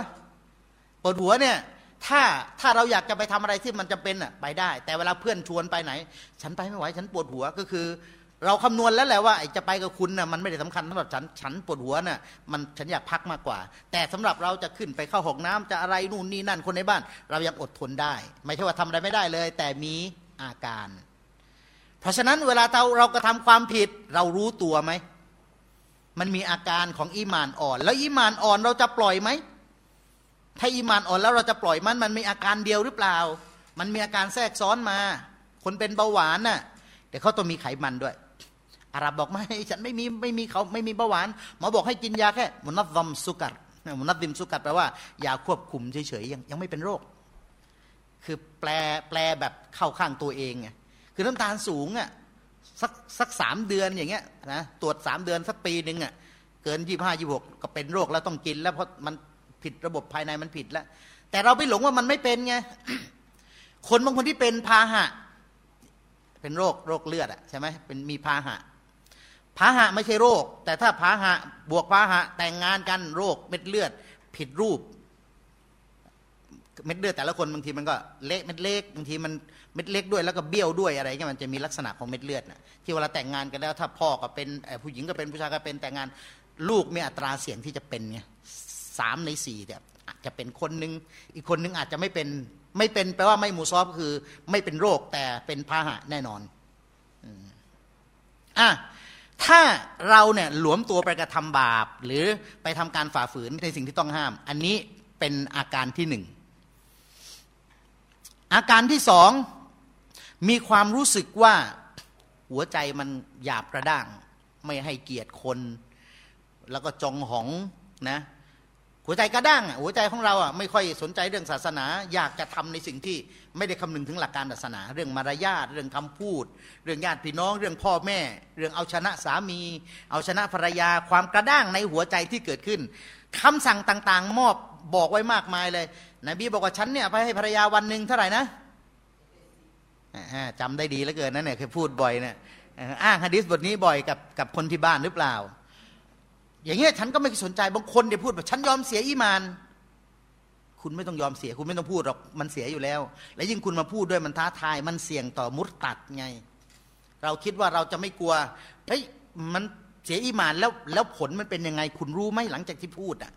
Speaker 2: ปวดหัวเนี่ยถ้าถ้าเราอยากจะไปทำอะไรที่มันจำเป็นอะไปได้ แต่เวลาเพื่อนชวนไปไหน ฉันไปไม่ไหวฉันปวดหัวก็คือ เราคำนวณแล้วแหละว่าจะไปกับคุณน่ะมันไม่ได้สำคัญสำหรับฉันฉันปวดหัวน่ะมันฉันอยากพักมากกว่า แต่สำหรับเราจะขึ้นไปเข้าห้องน้ำจะอะไรนู่นนี่นั่นคนในบ้าน เรายังอดทนได้ ไม่ใช่ว่าทำอะไรไม่ได้เลย แต่มีอาการ เพราะฉะนั้นเวลาเราเรากระทาความผิด เรารู้ตัวไหมมันมีอาการของอีมานอ่อน แล้วอีมานอ่อนเราจะปล่อยไหมถ้าอีมานอ่อนแล้วเราจะปล่อยมันมันมีอาการเดียวหรือเปล่า มันมีอาการแทรกซ้อนมา คนเป็นเบาหวานน่ะแต่เขาต้องมีไขมันด้วย อาหรับบอกไม่ฉันไม่มีไม่มีเขาไม่มีเบาหวานหมอบอกให้กินยาแค่มุนัดซมสุกัดมุนัดดิมสุกัดแปลว่ายาควบคุมเฉยๆยังยังไม่เป็นโรค คือแปลแปลแบบเข้าข้างตัวเองไงคือน้ำตาลสูงอะสักสักสามเดือนอย่างเงี้ยนะตรวจสามเดือนสักปีหนึ่งอะเกินยี่ห้ายี่หกก็เป็นโรคแล้วต้องกิน แล้วเพราะมันผิดระบบภายในมันผิดแล้ว แต่เราไปหลงว่ามันไม่เป็นไงคนบางคนที่เป็นพาหะ เป็นโรคโรคเลือดอะใช่ไหมเป็นมีพาหะ พาหะไม่ใช่โรค แต่ถ้าพาหะบวกพาหะแต่งงานกันโรคเม็ดเลือด ผิดรูป เม็ดเลือดแต่ละคนบางทีมันก็เล็กเม็ดเล็กบางทีมันเม็ดเล็กด้วยแล้วก็เบี้ยวด้วยอะไรเงี้ยมันจะมีลักษณะของเม็ดเลือดนะที่เวลาแต่งงานกันแล้ว ถ้าพ่อก็เป็นผู้หญิงก็เป็นผู้ชายก็เป็นแต่งงาน ลูกมีอัตราเสี่ยงที่จะเป็นไงสามในสี่เนี่ยอาจจะเป็นคนหนึ่งอีกคนหนึ่งอาจจะไม่เป็นไม่เป็นแปลว่าไม่มูซอฟคือ ไม่เป็นโรคแต่เป็นพาหะแน่นอนอะ ถ้าเราเนี่ยหลวมตัวไปกระทำบาป หรือไปทำการฝ่าฝืนในสิ่งที่ต้องห้าม อันนี้เป็นอาการที่หนึ่งอาการที่สองมีความรู้สึกว่าหัวใจมันหยาบกระด้าง ไม่ให้เกียรติคน แล้วก็จองหองนะ หัวใจกระด้างหัวใจของเราอะไม่ค่อยสนใจเรื่องศาสนา อยากจะทำในสิ่งที่ไม่ได้คำนึงถึงหลักการศาสนา เรื่องมารยาทเรื่องคำพูด เรื่องญาติพี่น้อง เรื่องพ่อแม่ เรื่องเอาชนะสามี เอาชนะภรรยา ความกระด้างในหัวใจที่เกิดขึ้นคำสั่งต่างๆ มอบบอกไว้มากมายเลยนบีบอกว่าฉันเนี่ยไปให้ภรรยาวันหนึ่งเท่าไหร่นะจำได้ดีแล้วเกินนั่นเนี่ยเคยพูดบ่อยเนี่ยอ้างฮะดิษบทนี้บ่อยกับกับคนที่บ้านหรือเปล่า อย่างเงี้ยฉันก็ไม่สนใจบางคนเดี๋ยวพูดแบบฉันยอมเสียอีมาน คุณไม่ต้องยอมเสียคุณไม่ต้องพูดหรอกมันเสียอยู่แล้ว และยิ่งคุณมาพูดด้วยมันท้าทายมันเสี่ยงต่อมุตตัดไง เราคิดว่าเราจะไม่กลัวเฮ้ยมันเสียอีมานแล้วแล้วผลมันเป็นยังไง คุณรู้ไหมหลังจากที่พูดอะ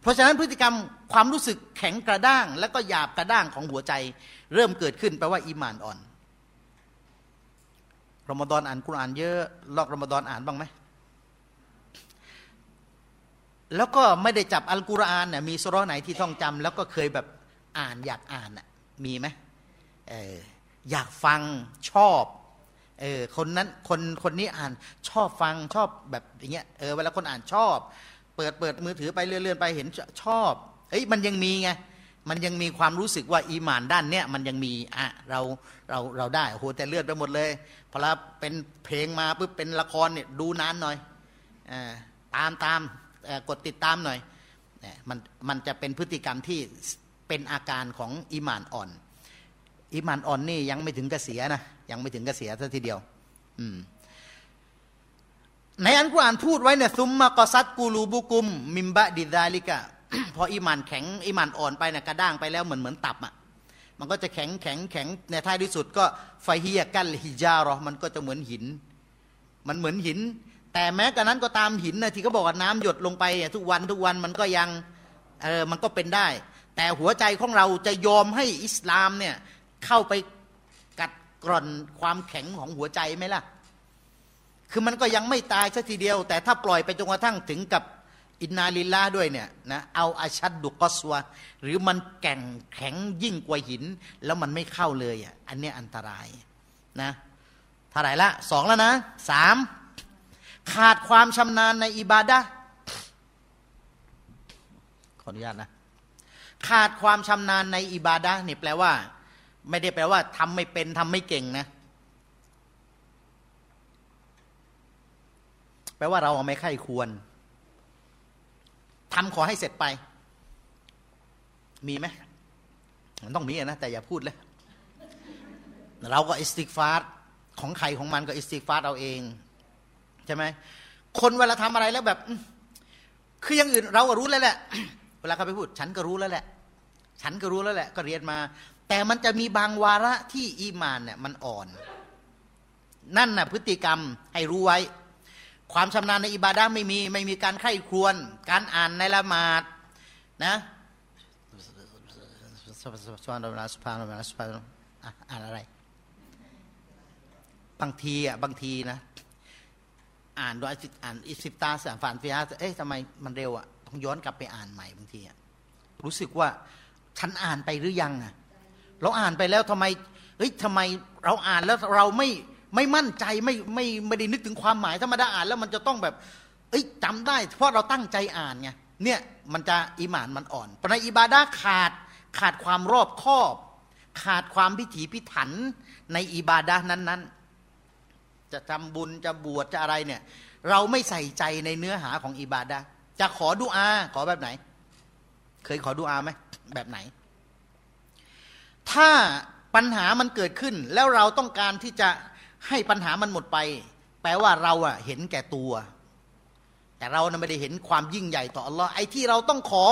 Speaker 2: เพราะฉะนั้นพฤติกรรมความรู้สึกแข็งกระด้าง แล้วก็หยาบกระด้างของหัวใจ เริ่มเกิดขึ้นแปลว่าอีมานอ่อนรอมฎอนอ่านกุรอานเยอะลอกรอมฎอนอ่านบ้างไหม แล้วก็ไม่ได้จับอัลกุรอานเนี่ยมีสุรไหนที่ท่องจำแล้วก็เคยแบบอ่านอยากอ่านน่ะมีไหมเอออยากฟังชอบเออคนนั้นคนคนนี้อ่านชอบฟังชอบแบบอย่างเงี้ยเออเวลาคนอ่านชอบ เปิดเปิดมือถือไปเลื่อนๆไปเห็นชอบเอ้ยมันยังมีไงมันยังมีความรู้สึกว่าอีหมานด้านเนี้ยมันยังมีอะเราเราเราได้โหแต่เลือนไปหมดเลยพอละเป็นเพลงมาปุ๊บเป็นละครเนี่ยดูนานหน่อยอ่าตามตาม กดติดตามหน่อยมันมันจะเป็นพฤติกรรมที่เป็นอาการของอิมานอ่อน อิมานอ่อนนี่ยังไม่ถึงกระเสียนะยังไม่ถึงกระเสียซะทีเดียว อืมในอันกุรอานพูดไว้เนี่ยซุมมะกอซัดกูลูบุกุม มิมบะดิดาลิกะพออิมานแข็งอิมานอ่อนไปนะกระด้างไปแล้วเหมือนเหมือนตับอะมันก็จะแข็งแข็งแข็งในท้ายที่สุดก็ไฟเฮียกันฮิจารอมันก็จะเหมือนหิน มันเหมือนหิน แต่แม้กระนั้นก็ตามหินนะที่เขาบอกว่าน้ำหยดลงไปทุกวันทุกวันมันก็ยังเออมันก็เป็นได้ แต่หัวใจของเราจะยอมให้อิสลามเนี่ยเข้าไปกัดกร่อนความแข็งของหัวใจไหมล่ะ คือมันก็ยังไม่ตายสัทีเดียว แต่ถ้าปล่อยไปจนกระทั่งถึงกับอินนาลิลลาด้วยเนี่ยนะเอาอาชัดดุกอสวะหรือมันแก่งแข็งยิ่งกว่าหิน แล้วมันไม่เข้าเลยอะอันนี้อันตรายนะเท่าไหร่ละสองแล้วนะสาม ขาดความชำนาญในอิบาดะขออนุญาตนะ ขาดความชำนาญในอิบาดะนี่แปลว่า ไม่ได้แปลว่าทำไม่เป็นทำไม่เก่งนะ แปลว่าเราไม่ค่อยควรทำขอให้เสร็จไป มีไหมมันต้องมีนะ แต่อย่าพูดเลยเราก็استغفار ของใครของมันก็استغفار เอาเอง ใช่ไหมคนเวลาทำอะไรแล้วแบบ คืออย่างอื่นเราก็รู้แล้วแหละ เวลาเขาไปพูด ฉันก็รู้แล้วแหละ ฉันก็รู้แล้วแหละ ก็เรียนมา แต่มันจะมีบางวาระที่อีมานเนี่ยมันอ่อน นั่นน่ะพฤติกรรมให้รู้ไว้ ความชำนาญในอิบาดาไม่มี ไม่มีการใคร่ครวญ การอ่านในละหมาดนะสุภาพนสุภาพนสุภาพอ่านอะไร บางทีอะบางทีนะ อ่านโดยอ่านอิสิตาสามฝานฟิยาเอ๊ะทำไมมันเร็วอะต้องย้อนกลับไปอ่านใหม่บางทีอะรู้สึกว่าฉันอ่านไปหรือยังอะเราอ่านไปแล้วทำไมเฮ้ยทำไมเราอ่านแล้วเราไม่ไม่มั่นใจไม่ไม่ไม่ได้นึกถึงความหมายธรรมดาอ่านแล้วมันจะต้องแบบ เอ้ยจำได้ เพราะเราตั้งใจอ่านไงเนี่ยมันจะอิมานมันอ่อนปในอิบาดาขาดขาดความรอบคอบ ขาดความพิถีพิถันในอิบาดานั้นๆ จะทำบุญจะบวชจะอะไรเนี่ย เราไม่ใส่ใจในเนื้อหาของอิบาดะจะขอดุอา ขอแบบไหน เคยขอดุอาไหมแบบไหน ถ้าปัญหามันเกิดขึ้น แล้วเราต้องการที่จะให้ปัญหามันหมดไป แปลว่าเราอะเห็นแก่ตัว แต่เรานะไม่ได้เห็นความยิ่งใหญ่ต่ออัลลอฮ์ไอ้ที่เราต้องขอ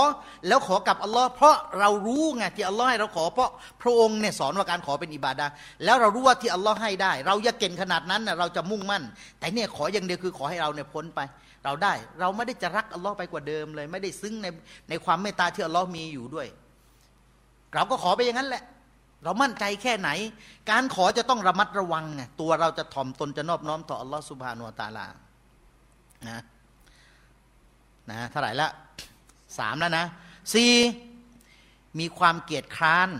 Speaker 2: แล้วขอกับอัลลอฮ์เพราะเรารู้ไงที่อัลลอฮ์ให้เราขอเพราะพระองค์เนี่ยสอนว่าการขอเป็นอิบาดาแล้วเรารู้ว่าที่อัลลอฮ์ให้ได้ เราอย่าเก่งขนาดนั้นนะเราจะมุ่งมั่น แต่เนี่ยขออย่างเดียวคือขอให้เราเนี่ยพ้นไป เราได้เราไม่ได้จะรักอัลลอฮ์ไปกว่าเดิมเลย ไม่ได้ซึ้งในในความเมตตาที่อัลลอฮ์มีอยู่ด้วย เราก็ขอไปอย่างนั้นแหละเรามั่นใจแค่ไหน การขอจะต้องระมัดระวังไงตัวเราจะถ่อมตนจะนอบน้อมต่ออัลลอฮ์สุบฮานุตาลานะ นะเท่าไหร่ละสามแล้วนะสี่มีความเกียจคร้าน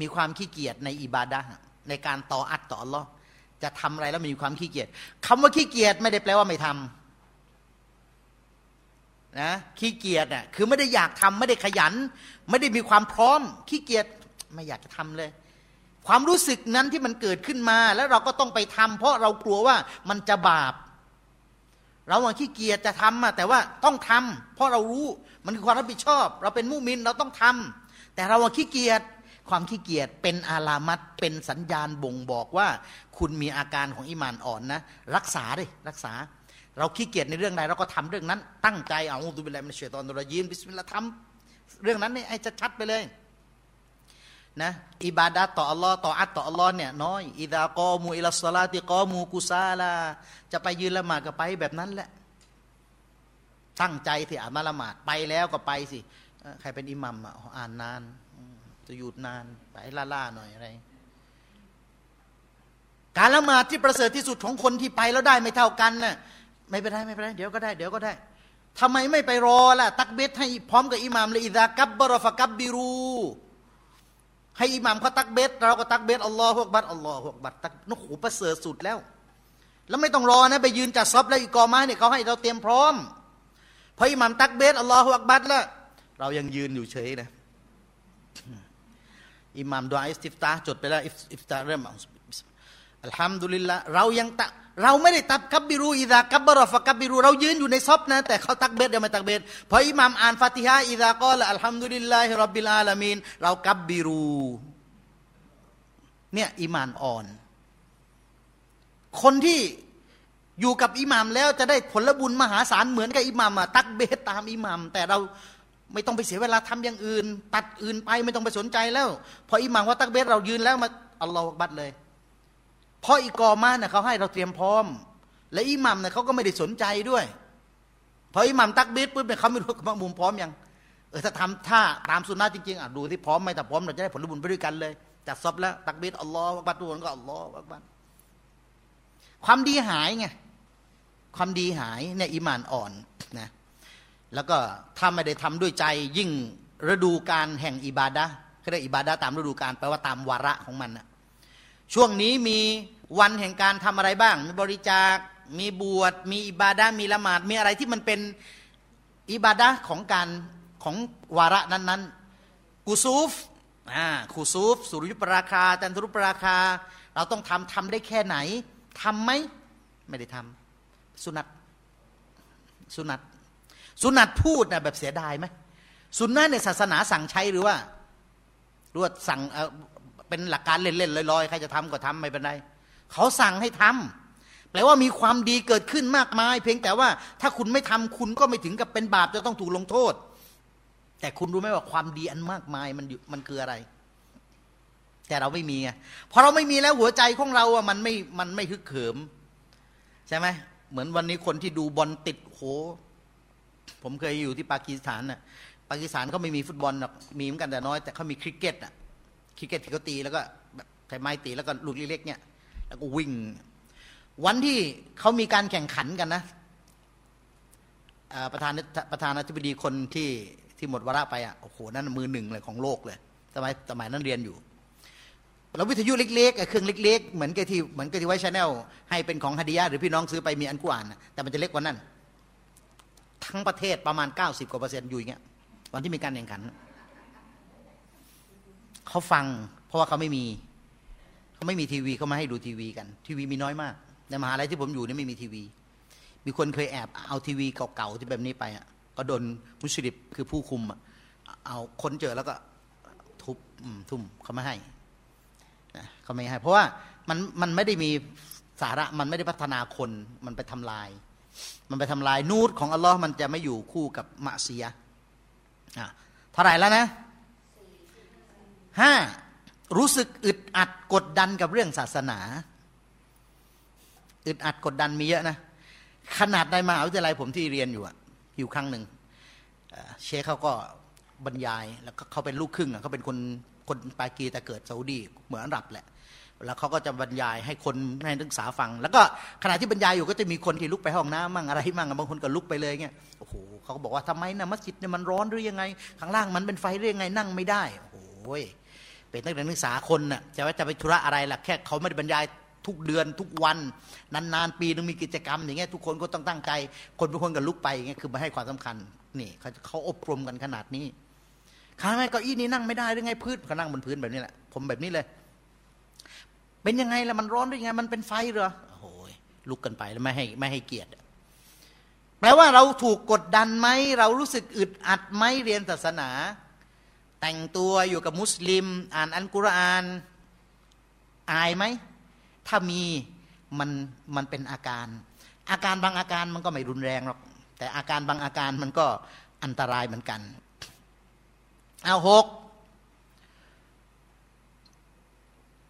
Speaker 2: มีความขี้เกียจในอิบาดะในการต่ออัดต่ออัลลอฮ์จะทำอะไรแล้วมีความขี้เกียจคำว่าขี้เกียจไม่ได้แปลว่าไม่ทนะขี้เกียจอะคือไม่ได้อยากทำไม่ได้ขยัน ไม่ได้มีความพร้อมขี้เกียจไม่อยากจะทำเลย ความรู้สึกนั้นที่มันเกิดขึ้นมา แล้วเราก็ต้องไปทำเพราะเรากลัวว่ามันจะบาป เราอะขี้เกียจจะทำอะแต่ว่าต้องทำเพราะเรารู้มันคือความรับผิดชอบ เราเป็นมุมินเราต้องทำแต่เราอะขี้เกียจความขี้เกียจเป็นอาลามัตเป็นสัญญาณบ่งบอกว่า คุณมีอาการของอิมานอ่อนนะ รักษาดิรักษา เราขี้เกียจในเรื่องใดเราก็ทำเรื่องนั้น ตั้งใจเอาอุบิลลามินเชตอนตุรยีนบิสมิลลาห์ทำเรื่องนั้นเนี่ยให้ชัดๆไปเลย นะอิบาดะต่ออัลลอฮ์ต่ออัตต่ออัลลอฮ์เนี่ยน้อยอิดากอมูอิลสลาติกอมูกุซาลา จะไปยืนละหมาดก็ไปแบบนั้นแหละ ตั้งใจที่อ่านมาละหมาดไปแล้วก็ไปสิ ใครเป็นอิหมัมอะอ่านนาน จะหยุดนานไปล่าๆหน่อยอะไรการละหมาดที่ประเสริฐที่สุดของคนที่ไปแล้วได้ไม่เท่ากันน่ะไม่เป็นไรไม่เป็นไรเดี๋ยวก็ได้เดี๋ยวก็ได้ทำไมไม่ไปรอล่ะ ตักบีรให้พร้อมกับอิหมามเลยอิดากับบรฟกับบบิรู ให้อิหมามเขาตักเบตเราก็ตักเบตอัลลอฮฺอักบัดอัลลอฮฺอักบัดตักโอ้โหประเสริฐสุดแล้ว แล้วไม่ต้องรอนะไปยืนจัดซอฟแล้วอิกอมะฮ์เนี่ยเขาให้เราเตรียมพร้อมพออิหมามตักเบตอัลลอฮฺอักบัดแล้วเรายังยืนอยู่เฉยนะอิหม่าม دعاء الاستفتاح จดไปแล้ว استفتاح เริ่มالحمد لله เรายังตะ เราไม่ได้ตับกับบิรูอิดากับบรอฟกับบิรูเรายืนอยู่ในซอบนะแต่เขาตักเบตเดี๋ยวไม่ตักเบตพออิหมามอ่านฟาติฮะอิดากอละอัลฮัมดุลิลลาฮิรับบิลอาลามีนเรากับบิรูเนี่ยอิมานอ่อน คนที่อยู่กับอิหม่ามแล้วจะได้ผลบุญมหาศาลเหมือนกับอิหม่ามอะตักบีรตามอิหม่าม แต่เราไม่ต้องไปเสียเวลาทำอย่างอื่น ตัดอื่นไปไม่ต้องไปสนใจแล้ว พออิหมามว่าตักเบตเรายืนแล้วมาอัลลอฮฺบัดเลย เพราะอีกอมาเนี่ยเขาให้เราเตรียมพร้อม และอิหมัมเนี่ยเขาก็ไม่ได้สนใจด้วยพออิหมัมตักบีดปุ๊บเนี่ยเขาไม่รู้ว่ามุมพร้อมยังเออถ้าทำถ้าตามสุนนะจริงๆอะดูที่พร้อมไหมถ้าพร้อมเราจะได้ผลบุญไปด้วยกันเลยจัดซอบแล้ว ตักบีดอัลลอฮฺบัดทุนก็อัลลอฮฺบัดความดีหายไงความดีหายเนี่ยอิมานอ่อนนะแล้วก็ถ้าไม่ได้ทำด้วยใจยิ่งฤดูการแห่งอิบาดะเขาเรียกอิบาดะตามฤดูการแปลว่าตามวาระของมันนะช่วงนี้มี วันแห่งการทำอะไรบ้าง มีบริจาค มีบวช มีอิบาดะมีละหมาด มีอะไรที่มันเป็นอิบาดะของการของวาระนั้นๆกุซูฟอ่ากุซูฟ สุริยุปราคา จันทรุปราคา เราต้องทำทำได้แค่ไหนทำไหม ไม่ได้ทำสุนัตสุนัตสุนัตพูดนะแบบเสียดายไหมสุนนะในศาสนาสั่งใช้หรือว่า รว่าสั่งเออเป็นหลักการเล่นๆลอยๆ ใครจะทำก็ทำไม่เป็นไร เขาสั่งให้ทำแปลว่ามีความดีเกิดขึ้นมากมาย เพียงแต่ว่าถ้าคุณไม่ทำคุณก็ไม่ถึงกับเป็นบาปจะต้องถูกลงโทษ แต่คุณรู้ไหมว่าความดีอันมากมายมันอยู่มันคืออะไร แต่เราไม่มีไงพอเราไม่มีแล้วหัวใจของเราอะมันไม่มันไม่ฮึกเหิม ใช่ไหมเหมือนวันนี้คนที่ดูบอลติดโห ผมเคยอยู่ที่ปากีสถานน่ะปากีสถานเขาไม่มีฟุตบอลหรอกมีเหมือนกันแต่น้อย แต่เขามีคริกเก็ตอะคริกเก็ตที่เขาตีแล้วก็แบบใช้ไม้ตีแล้วก็ลูกเล็กๆเนี่ย แล้วก็วิ่ง วันที่เขามีการแข่งขันกันนะประธานประธานาธิบดีคนที่ที่หมดวาระไปอะโอ้โหนั่นมือหนึ่งเลยของโลกเลยสมัยสมัยนั้นเรียนอยู่แล้ววิทยุเล็กๆเครื่องเล็กๆเหมือนกับที่เหมือนกับที่ White Channel ให้เป็นของ هدية หรือพี่น้องซื้อไปมีอัลกุรอานแต่มันจะเล็กกว่านั้น ทั้งประเทศประมาณ 90กว่าเปอร์เซ็นต์อยู่อย่างเงี้ยวันที่มีการแข่งขันเขาฟังเพราะว่าเขาไม่มี เขาไม่มีทีวีเขามาให้ดูทีวีกัน ทีวีมีน้อยมาก ในมหาลัยที่ผมอยู่นี่ไม่มีทีวี มีคนเคยแอบเอาทีวีเก่าๆที่แบบนี้ไปอะก็โดนมุชริบคือผู้คุมอะเอาคนเจอแล้วก็ทุบทุ่มเขาไม่ให้นะเขาไม่ให้ เพราะว่ามันมันไม่ได้มีสาระมันไม่ได้พัฒนาคนมันไปทำลาย มันไปทำลายนูตของอัลลอฮ์มันจะไม่อยู่คู่กับมะเสียอะเท่าไหร่แล้วนะห้า รู้สึกอึดอัดกดดันกับเรื่องศาสนา อึดอัดกดดันมีเยอะนะ ขนาดในมหาวิทยาลัยผมที่เรียนอยู่อะอยู่ครั้งหนึ่งเชคเขาก็บรรยายแล้วก็เขาเป็นลูกครึ่งอะเขาเป็นคนคนปากีแต่เกิดซาอุดีเหมือนอาหรับแหละ แล้วเขาก็จะบรรยายให้คนให้นักศึกษาฟัง แล้วก็ขณะที่บรรยายอยู่ก็จะมีคนที่ลุกไปห้องน้ำมั่งอะไรมั่งบางคนก็ลุกไปเลยเงี้ยโอ้โหเขาก็บอกว่าทำไมนะมัสยิดเนี่ยมันร้อนหรือยังไง ข้างล่างมันเป็นไฟหรือยังไงนั่งไม่ได้โอ้โห เป็นนักเรียนนักศึกษาคนน่ะจะว่าจะไปธุระอะไรล่ะแค่เขาไม่ได้บรรยายทุกเดือนทุกวันนานๆปีนึงมีกิจกรรม อย่างเงี้ยทุกคนก็ต้องตั้งใจ คนเป็นคนกับลุกไปอย่างเงี้ยคือมาให้ความสำคัญนี่เขาเขาอบรมกันขนาดนี้ขาไม่เก้าอี้นี้นั่งไม่ได้หรือไงพื้นเขานั่งบนพื้นแบบนี้แหละผมแบบนี้เลย เป็นยังไงล่ะมันร้อนได้ยังไง มันเป็นไฟเหรอโอ้โหลุกกันไปแล้วไม่ให้ไม่ให้เกียรติแปลว่าเราถูกกดดันไหมเรารู้สึกอึดอัดไหมเรียนศาสนา แต่งตัวอยู่กับมุสลิม อ่านอัลกุรอานอายไหม ถ้ามีมันมันเป็นอาการ อาการบางอาการมันก็ไม่รุนแรงหรอก แต่อาการบางอาการมันก็อันตรายเหมือนกัน เอาหก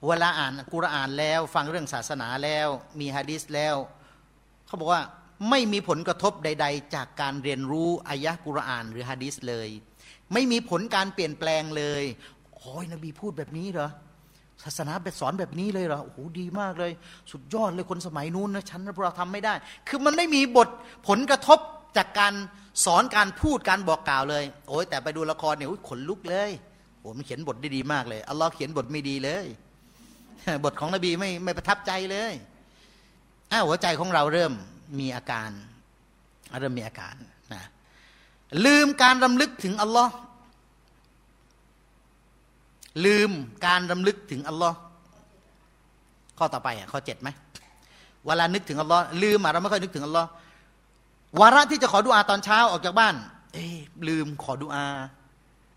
Speaker 2: เวลาอ่านกุรอานแล้ว ฟังเรื่องศาสนาแล้ว มีฮะดิษแล้ว เขาบอกว่าไม่มีผลกระทบใด ๆ จากการเรียนรู้อายะกุรอานหรือฮะดิษเลย ไม่มีผลการเปลี่ยนแปลงเลยโอ้ยนบีพูดแบบนี้เหรอศาสนาแบบสอนแบบนี้เลยเหรอโอ้โหดีมากเลย สุดยอดเลยคนสมัยนู้นนะฉันเราทำไม่ได้ คือมันไม่มีบทผลกระทบจากการสอนการพูดการบอกกล่าวเลย โอ้ยแต่ไปดูละครเนี่ยขนลุกเลยโอ้มันเขียนบทได้ดีมากเลยอัลลอฮ์เขียนบทไม่ดีเลย บทของนบีไม่ไม่ประทับใจเลยอ้าวหัวใจของเราเริ่มมีอาการ เริ่มมีอาการ ลืมการรำลึกถึงอัลลอฮ์ลืมการรำลึกถึงอัลลอฮ์ข้อต่อไปอะข้อเจ็ดไหมเวลานึกถึงอัลลอฮ์ลืมอะเราไม่ค่อยนึกถึงอัลลอฮ์วาระที่จะขอดุอาตอนเช้าออกจากบ้าน เอ้ยลืมขอดุอา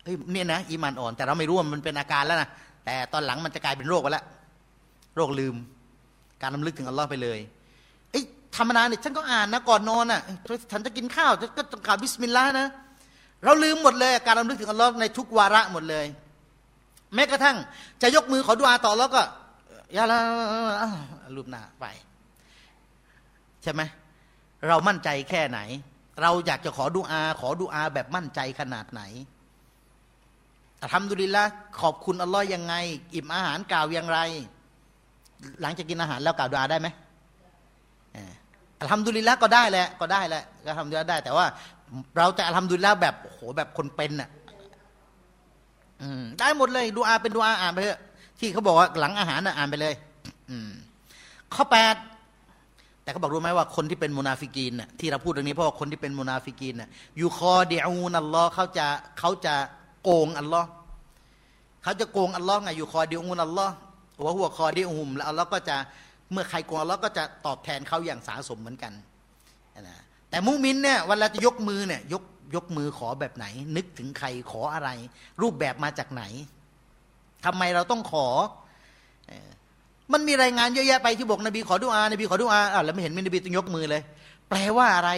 Speaker 2: เฮ้ยเนี่ยนะอีมานอ่อน แต่เราไม่รู้ว่ามันเป็นอาการแล้วนะแต่ตอนหลังมันจะกลายเป็นโรคไปแล้วโรคลืม การรำลึกถึงอัลลอฮ์ไปเลย ธรรมดาเนี่ยฉันก็อ่านนะก่อนนอนอะฉันจะกินข้าวก็ต้องกล่าวบิสมิลลาห์นะ เราลืมหมดเลยการรำลึกถึงอัลลอฮ์ในทุกวาระหมดเลย แม้กระทั่งจะยกมือขอดุอาต่อแล้วก็ยาละรูปหน้าไป ใช่ไหมเรามั่นใจแค่ไหน เราอยากจะขอดุอา ขอดุอาแบบมั่นใจขนาดไหนทำดุลิละขอบคุณอัลลอฮ์ยังไง อิ่มอาหารกล่าวอย่างไร หลังจากกินอาหารแล้วกล่าวดุอาได้ไหม الحمد لله ก็ได้แหละก็ได้แหละก็ الحمد لله ได้ แต่ว่า เราจะ الحمد لله แบบโหแบบคนเป็นน่ะได้หมดเลยดุอาเป็นดุอาอ่านไปเถอะที่เขาบอกว่าหลังอาหารนะอ่านไปเลย อืมข้อแปดแต่เขาบอกรู้ไหมว่าคนที่เป็นมุนาฟิกีนน่ะที่เราพูดตรงนี้เพราะว่าคนที่เป็นมุนาฟิกีนน่ะยูคอเดีอูนัลลอฮ์เขาจะเขาจะโกงอัลลอฮ์เขาจะโกงอัลลอฮ์ไงยูคอเดีอูนัลลอฮ์ว่าหัวคอเดีอุมแล้วอัลลอฮ์ก็จะ เมื่อใครกงอัลลอฮ์ก็จะตอบแทนเขาอย่างสาสมเหมือนกันนะแต่มุมินเนี่ยเวลาจะยกมือเนี่ยยกยกมือขอแบบไหน นึกถึงใครขออะไร รูปแบบมาจากไหนทำไมเราต้องขอ มันมีรายงานเยอะแยะไปที่บอกนบีขอดุอา นบีขอดุอาอะแล้วไม่เห็นมีนบีต้องยกมือเลย แปลว่าอะไร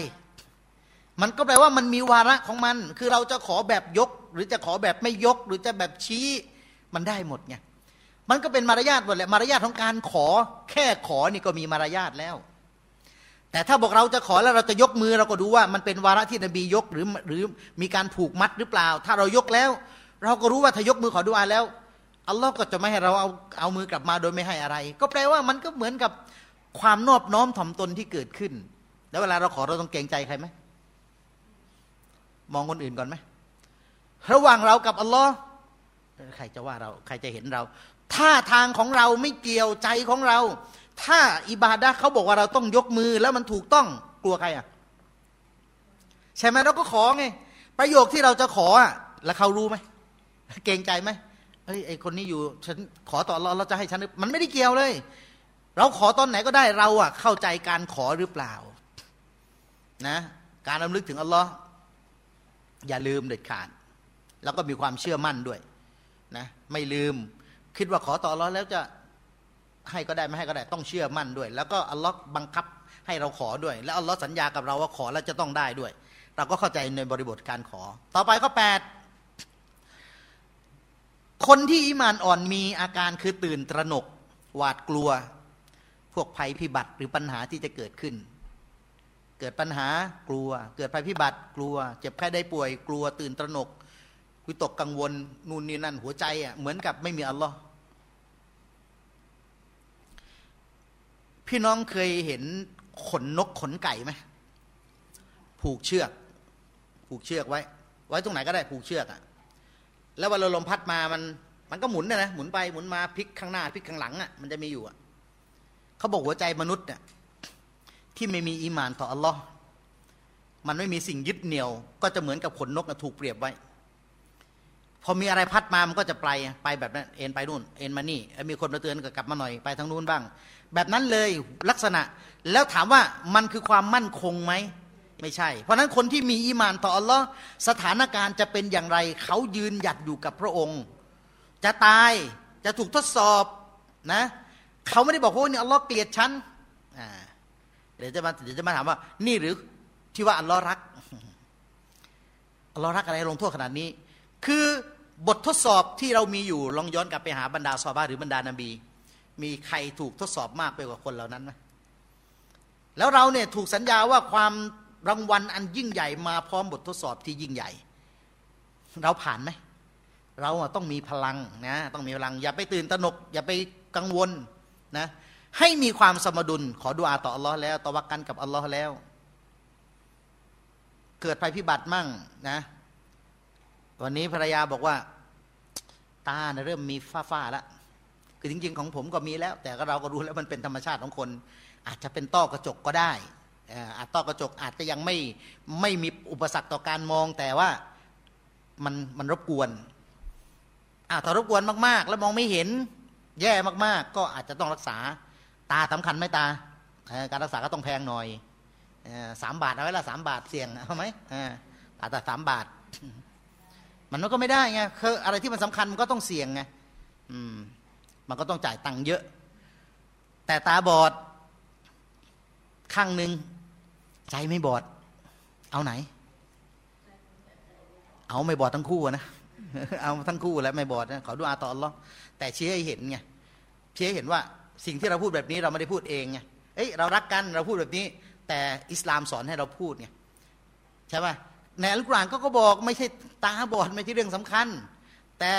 Speaker 2: มันก็แปลว่ามันมีวาระของมัน คือเราจะขอแบบยก หรือจะขอแบบไม่ยก หรือจะแบบชี้มันได้หมดไง มันก็เป็นมารยาทหมดแหละมารยาทของการขอ แค่ขอนี่ก็มีมารยาทแล้ว แต่ถ้าบอกเราจะขอแล้วเราจะยกมือเราก็ดูว่ามันเป็นวาระที่นบียกหรือหรือมีการผูกมัดหรือเปล่า ถ้าเรายกแล้ว เราก็รู้ว่าถ้ายกมือขอดุอาแล้วอัลลอฮ์ก็จะไม่ให้เราเอาเอามือกลับมาโดยไม่ให้อะไร ก็แปลว่ามันก็เหมือนกับความนอบน้อมถ่อมตนที่เกิดขึ้น แล้วเวลาเราขอเราต้องเกรงใจใครไหมมองคนอื่นก่อนไหมระหว่างเรากับอัลลอฮ์ ใครจะว่าเราใครจะเห็นเราท่าทางของเราไม่เกี่ยวใจของเรา ถ้าอิบาดะเขาบอกว่าเราต้องยกมือแล้วมันถูกต้องกลัวใครอะใช่ไหมเราก็ขอไงประโยคที่เราจะขออะแล้วเขารู้ไหมเกรงใจไหมเฮ้ยไอคนนี้อยู่ฉันขอต่อเราเราจะให้ฉันมันไม่ได้เกี่ยวเลย เราขอตอนไหนก็ได้เราอะเข้าใจการขอหรือเปล่า นะ การรำลึกถึงอัลลอฮ์อย่าลืมเด็ดขาด แล้วก็มีความเชื่อมั่นด้วย นะไม่ลืม คิดว่าขอต่ออัลอแล้วจะให้ก็ได้ไม่ให้ก็ได้ต้องเชื่อมั่นด้วย แล้วก็อัลลอฮ์บังคับให้เราขอด้วย แล้วอัลลอฮ์สัญญากับเราว่าขอแล้วจะต้องได้ด้วย เราก็เข้าใจในบริบทการขอ ต่อไปข้อแปดคนที่อิมานอ่อนมีอาการคือตื่นตระหนก หวาดกลัว พวกภัยพิบัติหรือปัญหาที่จะเกิดขึ้น เกิดปัญหากลัว เกิดภัยพิบัติกลัว เจ็บไข้ได้ป่วยกลัวตื่นตระหนกิตกกังวลนู่นนี่นั่นหัวใจอะเหมือนกับไม่มีอัลลอฮ์พี่น้องเคยเห็นขนนกขนไก่ไหมผูกเชือก ผูกเชือกไว้ ไว้ตรงไหนก็ได้ผูกเชือกอะแล้วเวลาลมพัดมามัน มันก็หมุนนะนะหมุนไปหมุนมาพลิกข้างหน้าพลิกข้างหลังอะมันจะมีอยู่อะเขาบอกหัวใจมนุษย์เนี่ยที่ไม่มีอีหมานต่ออัลลอฮ์มันไม่มีสิ่งยึดเหนี่ยว ก็จะเหมือนกับขนนกนะถูกเปรียบไว้ พอมีอะไรพัดมามันก็จะไปไปแบบนั้นเอ็นไปนู่นเอ็นมานี่มีคนมาเตือนก็กลับมาหน่อยไปทางนู้นบ้าง แบบนั้นเลยลักษณะแล้วถามว่ามันคือความมั่นคงไหมไม่ใช่ เพราะนั้นคนที่มีอีมานต่ออัลลอฮ์สถานการณ์จะเป็นอย่างไร เขายืนหยัดอยู่กับพระองค์ จะตายจะถูกทดสอบนะเขาไม่ได้บอกว่านี่อัลลอฮ์เกลียดฉันเดี๋ยวจะมาเดี๋ยวจะมาถามว่า นี่หรือที่ว่าอัลลอฮ์รักอัลลอฮ์รักอะไรลงโทษขนาดนี้ คือบททดสอบที่เรามีอยู่ลองย้อนกลับไปหาบรรดาซอบาหรือบรรดานาบี มีใครถูกทดสอบมากไปกว่าคนเหล่านั้นไหมแล้วเราเนี่ยถูกสัญญาว่าความรางวัลอันยิ่งใหญ่มาพร้อมบททดสอบที่ยิ่งใหญ่ เราผ่านไหมเราต้องมีพลังนะต้องมีพลัง อย่าไปตื่นตระหนก อย่าไปกังวลนะให้มีความสมดุลขอดุอาต่ออัลลอฮ์แล้วตะวักกันกับอัลลอฮ์แล้ว เกิดภัยพิบัติมั่งนะ วันนี้ภรรยาบอกว่า ตาเริ่มมีฝ้าฝ้าแล้วคือจริง ๆ ของผมก็มีแล้ว แต่เราก็รู้แล้วมันเป็นธรรมชาติของคน อาจจะเป็นต้อกระจกก็ได้อาจต้อกระจกอาจจะยังไม่ไม่มีอุปสรรคต่อการมอง แต่ว่ามันมันรบกวนอาถ้ารบกวนมากๆ แล้วมองไม่เห็น แย่มากๆ ก็อาจจะต้องรักษาตาสำคัญไหมตาการรักษาก็ต้องแพงหน่อยสามบาทเอาไว้ละสามบาทเสี่ยงเอาไหมอาแต่สามบาท มันก็ไม่ได้ไงคืออะไรที่มันสำคัญมันก็ต้องเสี่ยงไงอืมมันก็ต้องจ่ายตังค์เยอะ แต่ตาบอด ข้างหนึ่งใจไม่บอด เอาไหน เอาไม่บอดทั้งคู่นะเอาทั้งคู่แล้วไม่บอดนะขอดูอาตออัลลอแต่เชี้ให้เห็นไงเชี้ให้เห็นว่าสิ่งที่เราพูดแบบนี้เราไม่ได้พูดเองไงเอ้ยเรารักกันเราพูดแบบนี้ แต่อิสลามสอนให้เราพูดไงใช่ไหม ในอัลกุรอานก็ก็บอกไม่ใช่ตาบอดไม่ใช่เรื่องสำคัญ แต่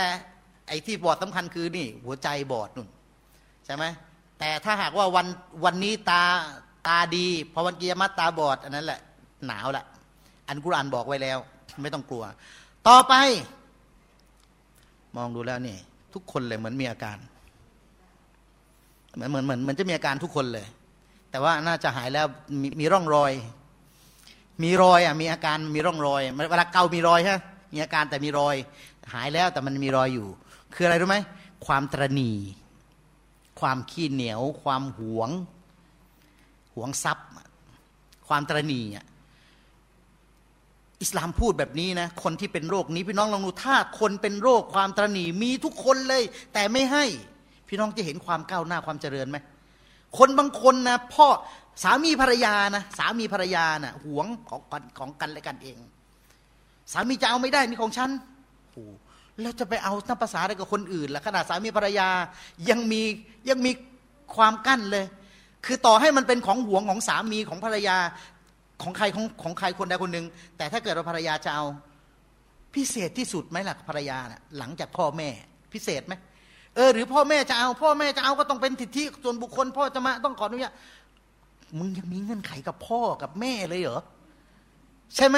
Speaker 2: ไอ้ที่บอดสำคัญคือนี่ หัวใจบอดนุ่นใช่ไหมแต่ถ้าหากว่าวันวันนี้ตาตาดีพอวันกิยามัตตาบอด อันนั้นแหละ หนาวแหละอันกุรอานบอกไว้แล้ว ไม่ต้องกลัว ต่อไป มองดูแล้วนี่ ทุกคนเลยเหมือนมีอาการเหมือนเหมือนเหมือนเหมือนจะมีอาการทุกคนเลย แต่ว่าน่าจะหายแล้วมมีร่องรอย มีรอยอะมีอาการมีร่องรอยเวลาเกามีรอยใช่มีอาการแต่มีรอย หายแล้วแต่มันมีรอยอยู่ คืออะไรรู้ไหมความตรณีความขี้เหนียว ความหวง หวงทรัพย์ ความตรณีอะอิสลามพูดแบบนี้นะ คนที่เป็นโรคนี้พี่น้องลองดูถ้าคนเป็นโรคความตรณีมีทุกคนเลย แต่ไม่ให้ พี่น้องจะเห็นความก้าวหน้าความเจริญไหม คนบางคนนะพ่อสามีภรรยานะสามีภรรยานะ่ะหวงของกันของกันและกันเอง สามีจะเอาไม่ได้นี่ของฉันโอ้แล้วจะไปเอาน้ำภาษาอะไรกับคนอื่นล่ะขนาดสามีภรรยายังมียังมีความกั้นเลย คือต่อให้มันเป็นของหวงของสามีของภรรยาของใครของของใครคนใดคนหนึ่งแต่ถ้าเกิดว่าภรรยาจะเอาพิเศษที่สุดไหมล่ะภรรยานะ่ะหลังจากพ่อแม่ พิเศษไหม เออหรือพ่อแม่จะเอา พ่อแม่จะเอาก็ต้องเป็นสิทธิส่วนบุคคล พ่อจะมาต้องขออนุญาตมึงยังมีเงื่อนไขกับพ่อกับแม่เลยเหรอใช่ไหม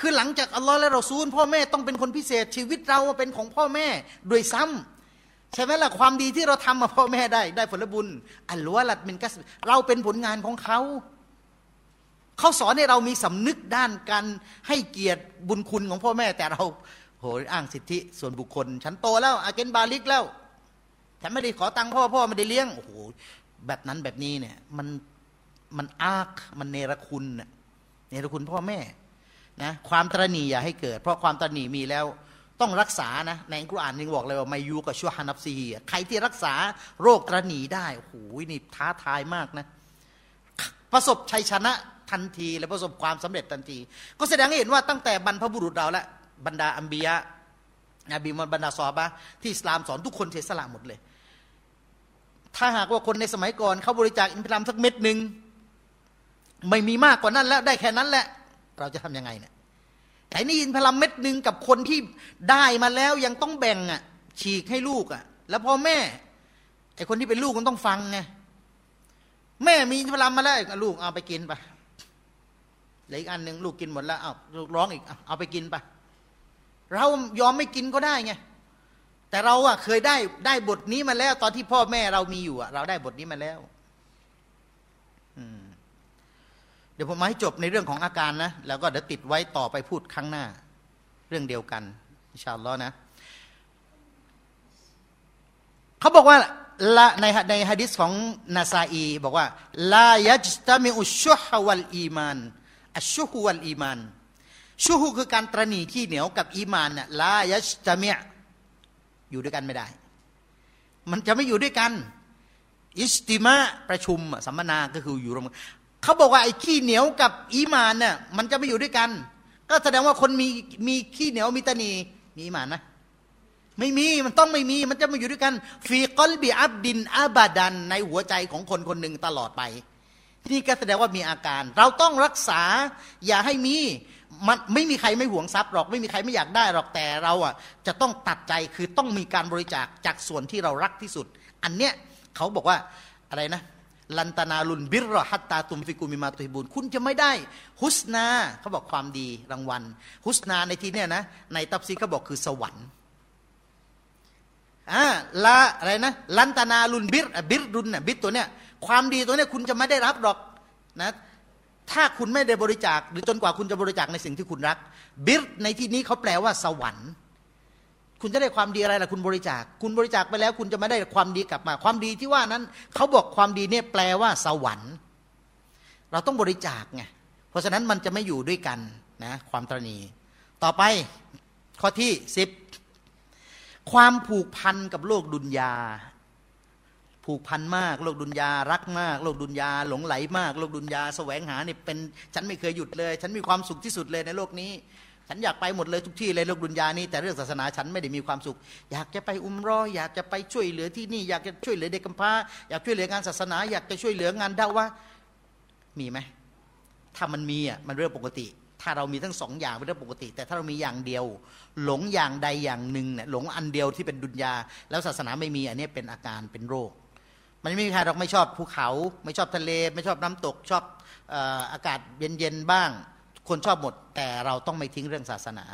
Speaker 2: คือหลังจากอัลลอฮ์และเราซูล พ่อแม่ต้องเป็นคนพิเศษ ชีวิตเราเป็นของพ่อแม่โดยซ้ำใช่ไหมล่ะความดีที่เราทำมาพ่อแม่ได้ได้ผลบุญ อัลวะลัดมินกัสเราเป็นผลงานของเขาเขาสอนให้เรามีสำนึกด้านการให้เกียรติบุญคุณของพ่อแม่แต่เรา โหอ้างสิทธิส่วนบุคคล ฉันโตแล้วอาเกนบาลิกแล้วฉันไม่ได้ขอตังค์พ่อพ่อไม่ได้เลี้ยงโอ้โหแบบนั้นแบบนี้เนี่ยมันมันอากมันเนรคุณเนรคุณพ่อแม่นะความตรณีอย่าให้เกิด เพราะความตรณีมีแล้วต้องรักษานะในอัลกุรอานยังบอกเลยว่าไมายูกับชั่วฮานับซีใครที่รักษาโรคตรณีได้โอ้โหนี่ท้าทายมากนะประสบชัยชนะทันทีและประสบความสำเร็จทันที ก็แสดงให้เห็นว่าตั้งแต่บรรพบุรุษเราและ บรรดาอัมบียะนบีมันบรรดาซอบะที่อิสลามสอนทุกคนเทสละหมดเลย ถ้าหากว่าคนในสมัยก่อนเขาบริจาคอินทรามสักเม็ดหนึ่งไม่มีมากกว่านั้นแล้วได้แค่นั้นแหละ เราจะทํำยังไงเนี่ยแต่นี่อินพลัมเม็ดหนึ่งกับคนที่ได้มาแล้วยังต้องแบ่งอะ ฉีกให้ลูกอะ แล้วพอแม่ไอคนที่เป็นลูกมันต้องฟังไงแม่มีอินพลัมมาแล้วลูกเอาไปกินไปเหลืออีกอันหนึ่งลูกกินหมดแล้วเอาลูกร้องอีกเอาไปกินไป เรายอมไม่กินก็ได้ไงแต่เราอะเคยได้ได้บทนี้มาแล้ว ตอนที่พ่อแม่เรามีอยู่อะเราได้บทนี้มาแล้วเดี๋ยวผมมาให้จบในเรื่องของอาการนะ แล้วก็เดี๋ยวติดไว้ต่อไปพูดครั้งหน้า เรื่องเดียวกันإن شاء الله นะเขาบอกว่าละในในหะดีษของนาซาอี บอกว่าلا يجتمع الشح والإيمان الشح والإيمان شح คือการตระหนี่ขี้เหนียวกับอีมานน่ะلا يجتمع อยู่ด้วยกันไม่ได้ มันจะไม่อยู่ด้วยกัน اجتماع ประชุมสัมมนาก็คืออยู่รวมเขาบอกว่าไอ้ขี้เหนียวกับอีมานเนี่ยมันจะไม่อยู่ด้วยกัน ก็แสดงว่าคนมีมีขี้เหนียวมีตนีมีอีมานไหมไม่มีมันต้องไม่มีมันจะมาอยู่ด้วยกันฟีกอลบีอับดินอาบาดันในหัวใจของคนคนหนึ่งตลอดไป นี่ก็แสดงว่ามีอาการ เราต้องรักษาอย่าให้มี มันไม่มีใครไม่หวงทรัพย์หรอกไม่มีใครไม่อยากได้หรอกแต่เราอะจะต้องตัดใจคือต้องมีการบริจาคจากส่วนที่เรารักที่สุด อันเนี้ยเขาบอกว่าอะไรนะลันตนาลุนบิรรฮัตตาตุมฟิกุมิมาตุฮิบุนคุณจะไม่ได้ฮุสนาเขาบอกความดีรางวัลฮุสนาในที่เนี้ยนะในตับซีเขาบอกคือสวรรค์อ่าละอะไรนะลันตนาลุนบิรบิรรุนน่ะบิรตัวเนี้ยความดีตัวเนี้ยคุณจะไม่ได้รับหรอกนะ ถ้าคุณไม่ได้บริจาค หรือจนกว่าคุณจะบริจาคในสิ่งที่คุณรัก บิรในที่นี้เขาแปลว่าสวรรค์ คุณจะได้ความดีอะไรล่ะคุณบริจาค คุณบริจาคไปแล้ว คุณจะไม่ได้ความดีกลับมา ความดีที่ว่านั้นเขาบอกความดีเนี่ยแปลว่าสวรรค์ เราต้องบริจาคไงเพราะฉะนั้นมันจะไม่อยู่ด้วยกันนะความตรณีต่อไปข้อที่สิบความผูกพันกับโลกดุนยา ผูกพันมาก โลกดุนยารักมาก โลกดุนยาหลงไหลมาก โลกดุนยาแสวงหาเนี่ยเป็นฉันไม่เคยหยุดเลย ฉันมีความสุขที่สุดเลยในโลกนี้ ฉันอยากไปหมดเลยทุกที่เลยโลกดุนยานี่แต่เรื่องศาสนาฉันไม่ได้มีความสุข อยากจะไปอุมรออยากจะไปช่วยเหลือที่นี่อยากจะช่วยเหลือเด็กกำพร้าอยากช่วยเหลืองานศาสนา อยากจะช่วยเหลืองานดาวะมีไหมถ้ามันมีอะมันเรื่องปกติ ถ้าเรามีทั้งสองอย่างเป็นเรื่องปกติ แต่ถ้าเรามีอย่างเดียว หลงอย่างใดอย่างหนึ่งเนี่ยหลงอันเดียวที่เป็นดุนยาแล้วศาสนาไม่มีอันนี้เป็นอาการเป็นโรค มันไม่มีใครเราไม่ชอบภูเขา ไม่ชอบทะเล ไม่ชอบน้ำตกชอบอากาศเย็นๆบ้าง คนชอบหมด แต่เราต้องไม่ทิ้งเรื่องศาสนา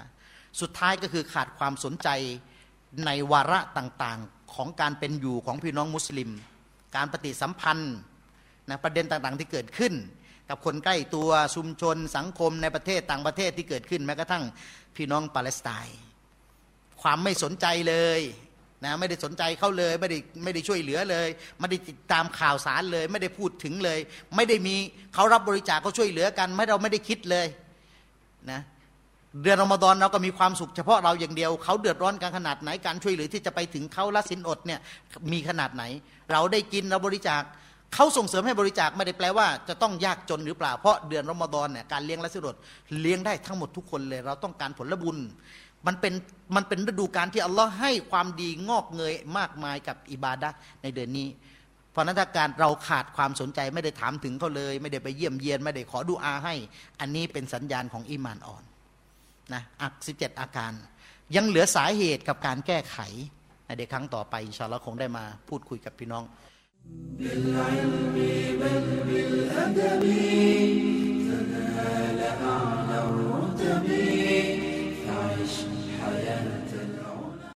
Speaker 2: สุดท้ายก็คือขาดความสนใจในวาระต่างๆของการเป็นอยู่ของพี่น้องมุสลิม การปฏิสัมพันธ์นะประเด็นต่างๆที่เกิดขึ้น กับคนใกล้ตัวชุมชนสังคมในประเทศต่างประเทศที่เกิดขึ้นแม้กระทั่งพี่น้องปาเลสไตน์ความไม่สนใจเลย นะไม่ได้สนใจเขาเลยไม่ได้ไม่ได้ช่วยเหลือเลยไม่ได้ติดตามข่าวสารเลย ไม่ได้พูดถึงเลย ไม่ได้มีเขารับบริจาคเขาช่วยเหลือกันไม่เราไม่ได้คิดเลยนะเดือนอมฎอนเราก็มีความสุขเฉพาะเราอย่างเดียว เขาเดือดร้อนกันขนาดไหนการช่วยเหลือที่จะไปถึงเขาละสินอดเนี่ยมีขนาดไหน เราได้กินเราบริจาคเขาส่งเสริมให้บริจาคไม่ได้แปลว่า จะต้องยากจนหรือเปล่าเพราะเดือนรอมฎอนเนี่ยการเลี้ยงละสินอดเลี้ยงได้ทั้งหมดทุกคนเลย เราต้องการผลบุญ มันเป็นมันเป็นฤดูการที่อัลลอฮ์ให้ความดีงอกเงยมากมายกับอิบาดะในเดือนนี้ เพราะนั้นถ้าการเราขาดความสนใจไม่ได้ถามถึงเขาเลย ไม่ได้ไปเยี่ยมเยียนไม่ได้ขอดูอาให้ อันนี้เป็นสัญญาณของอิมานอ่อนนะอักสิบเจ็ดอาการ ยังเหลือสาเหตุกับการแก้ไขในเด็กครั้งต่อไปอินชาลลอคงได้มาพูดคุยกับพี่น้อง
Speaker 1: بالعلم بل بالأدب تنال أعلى الرتب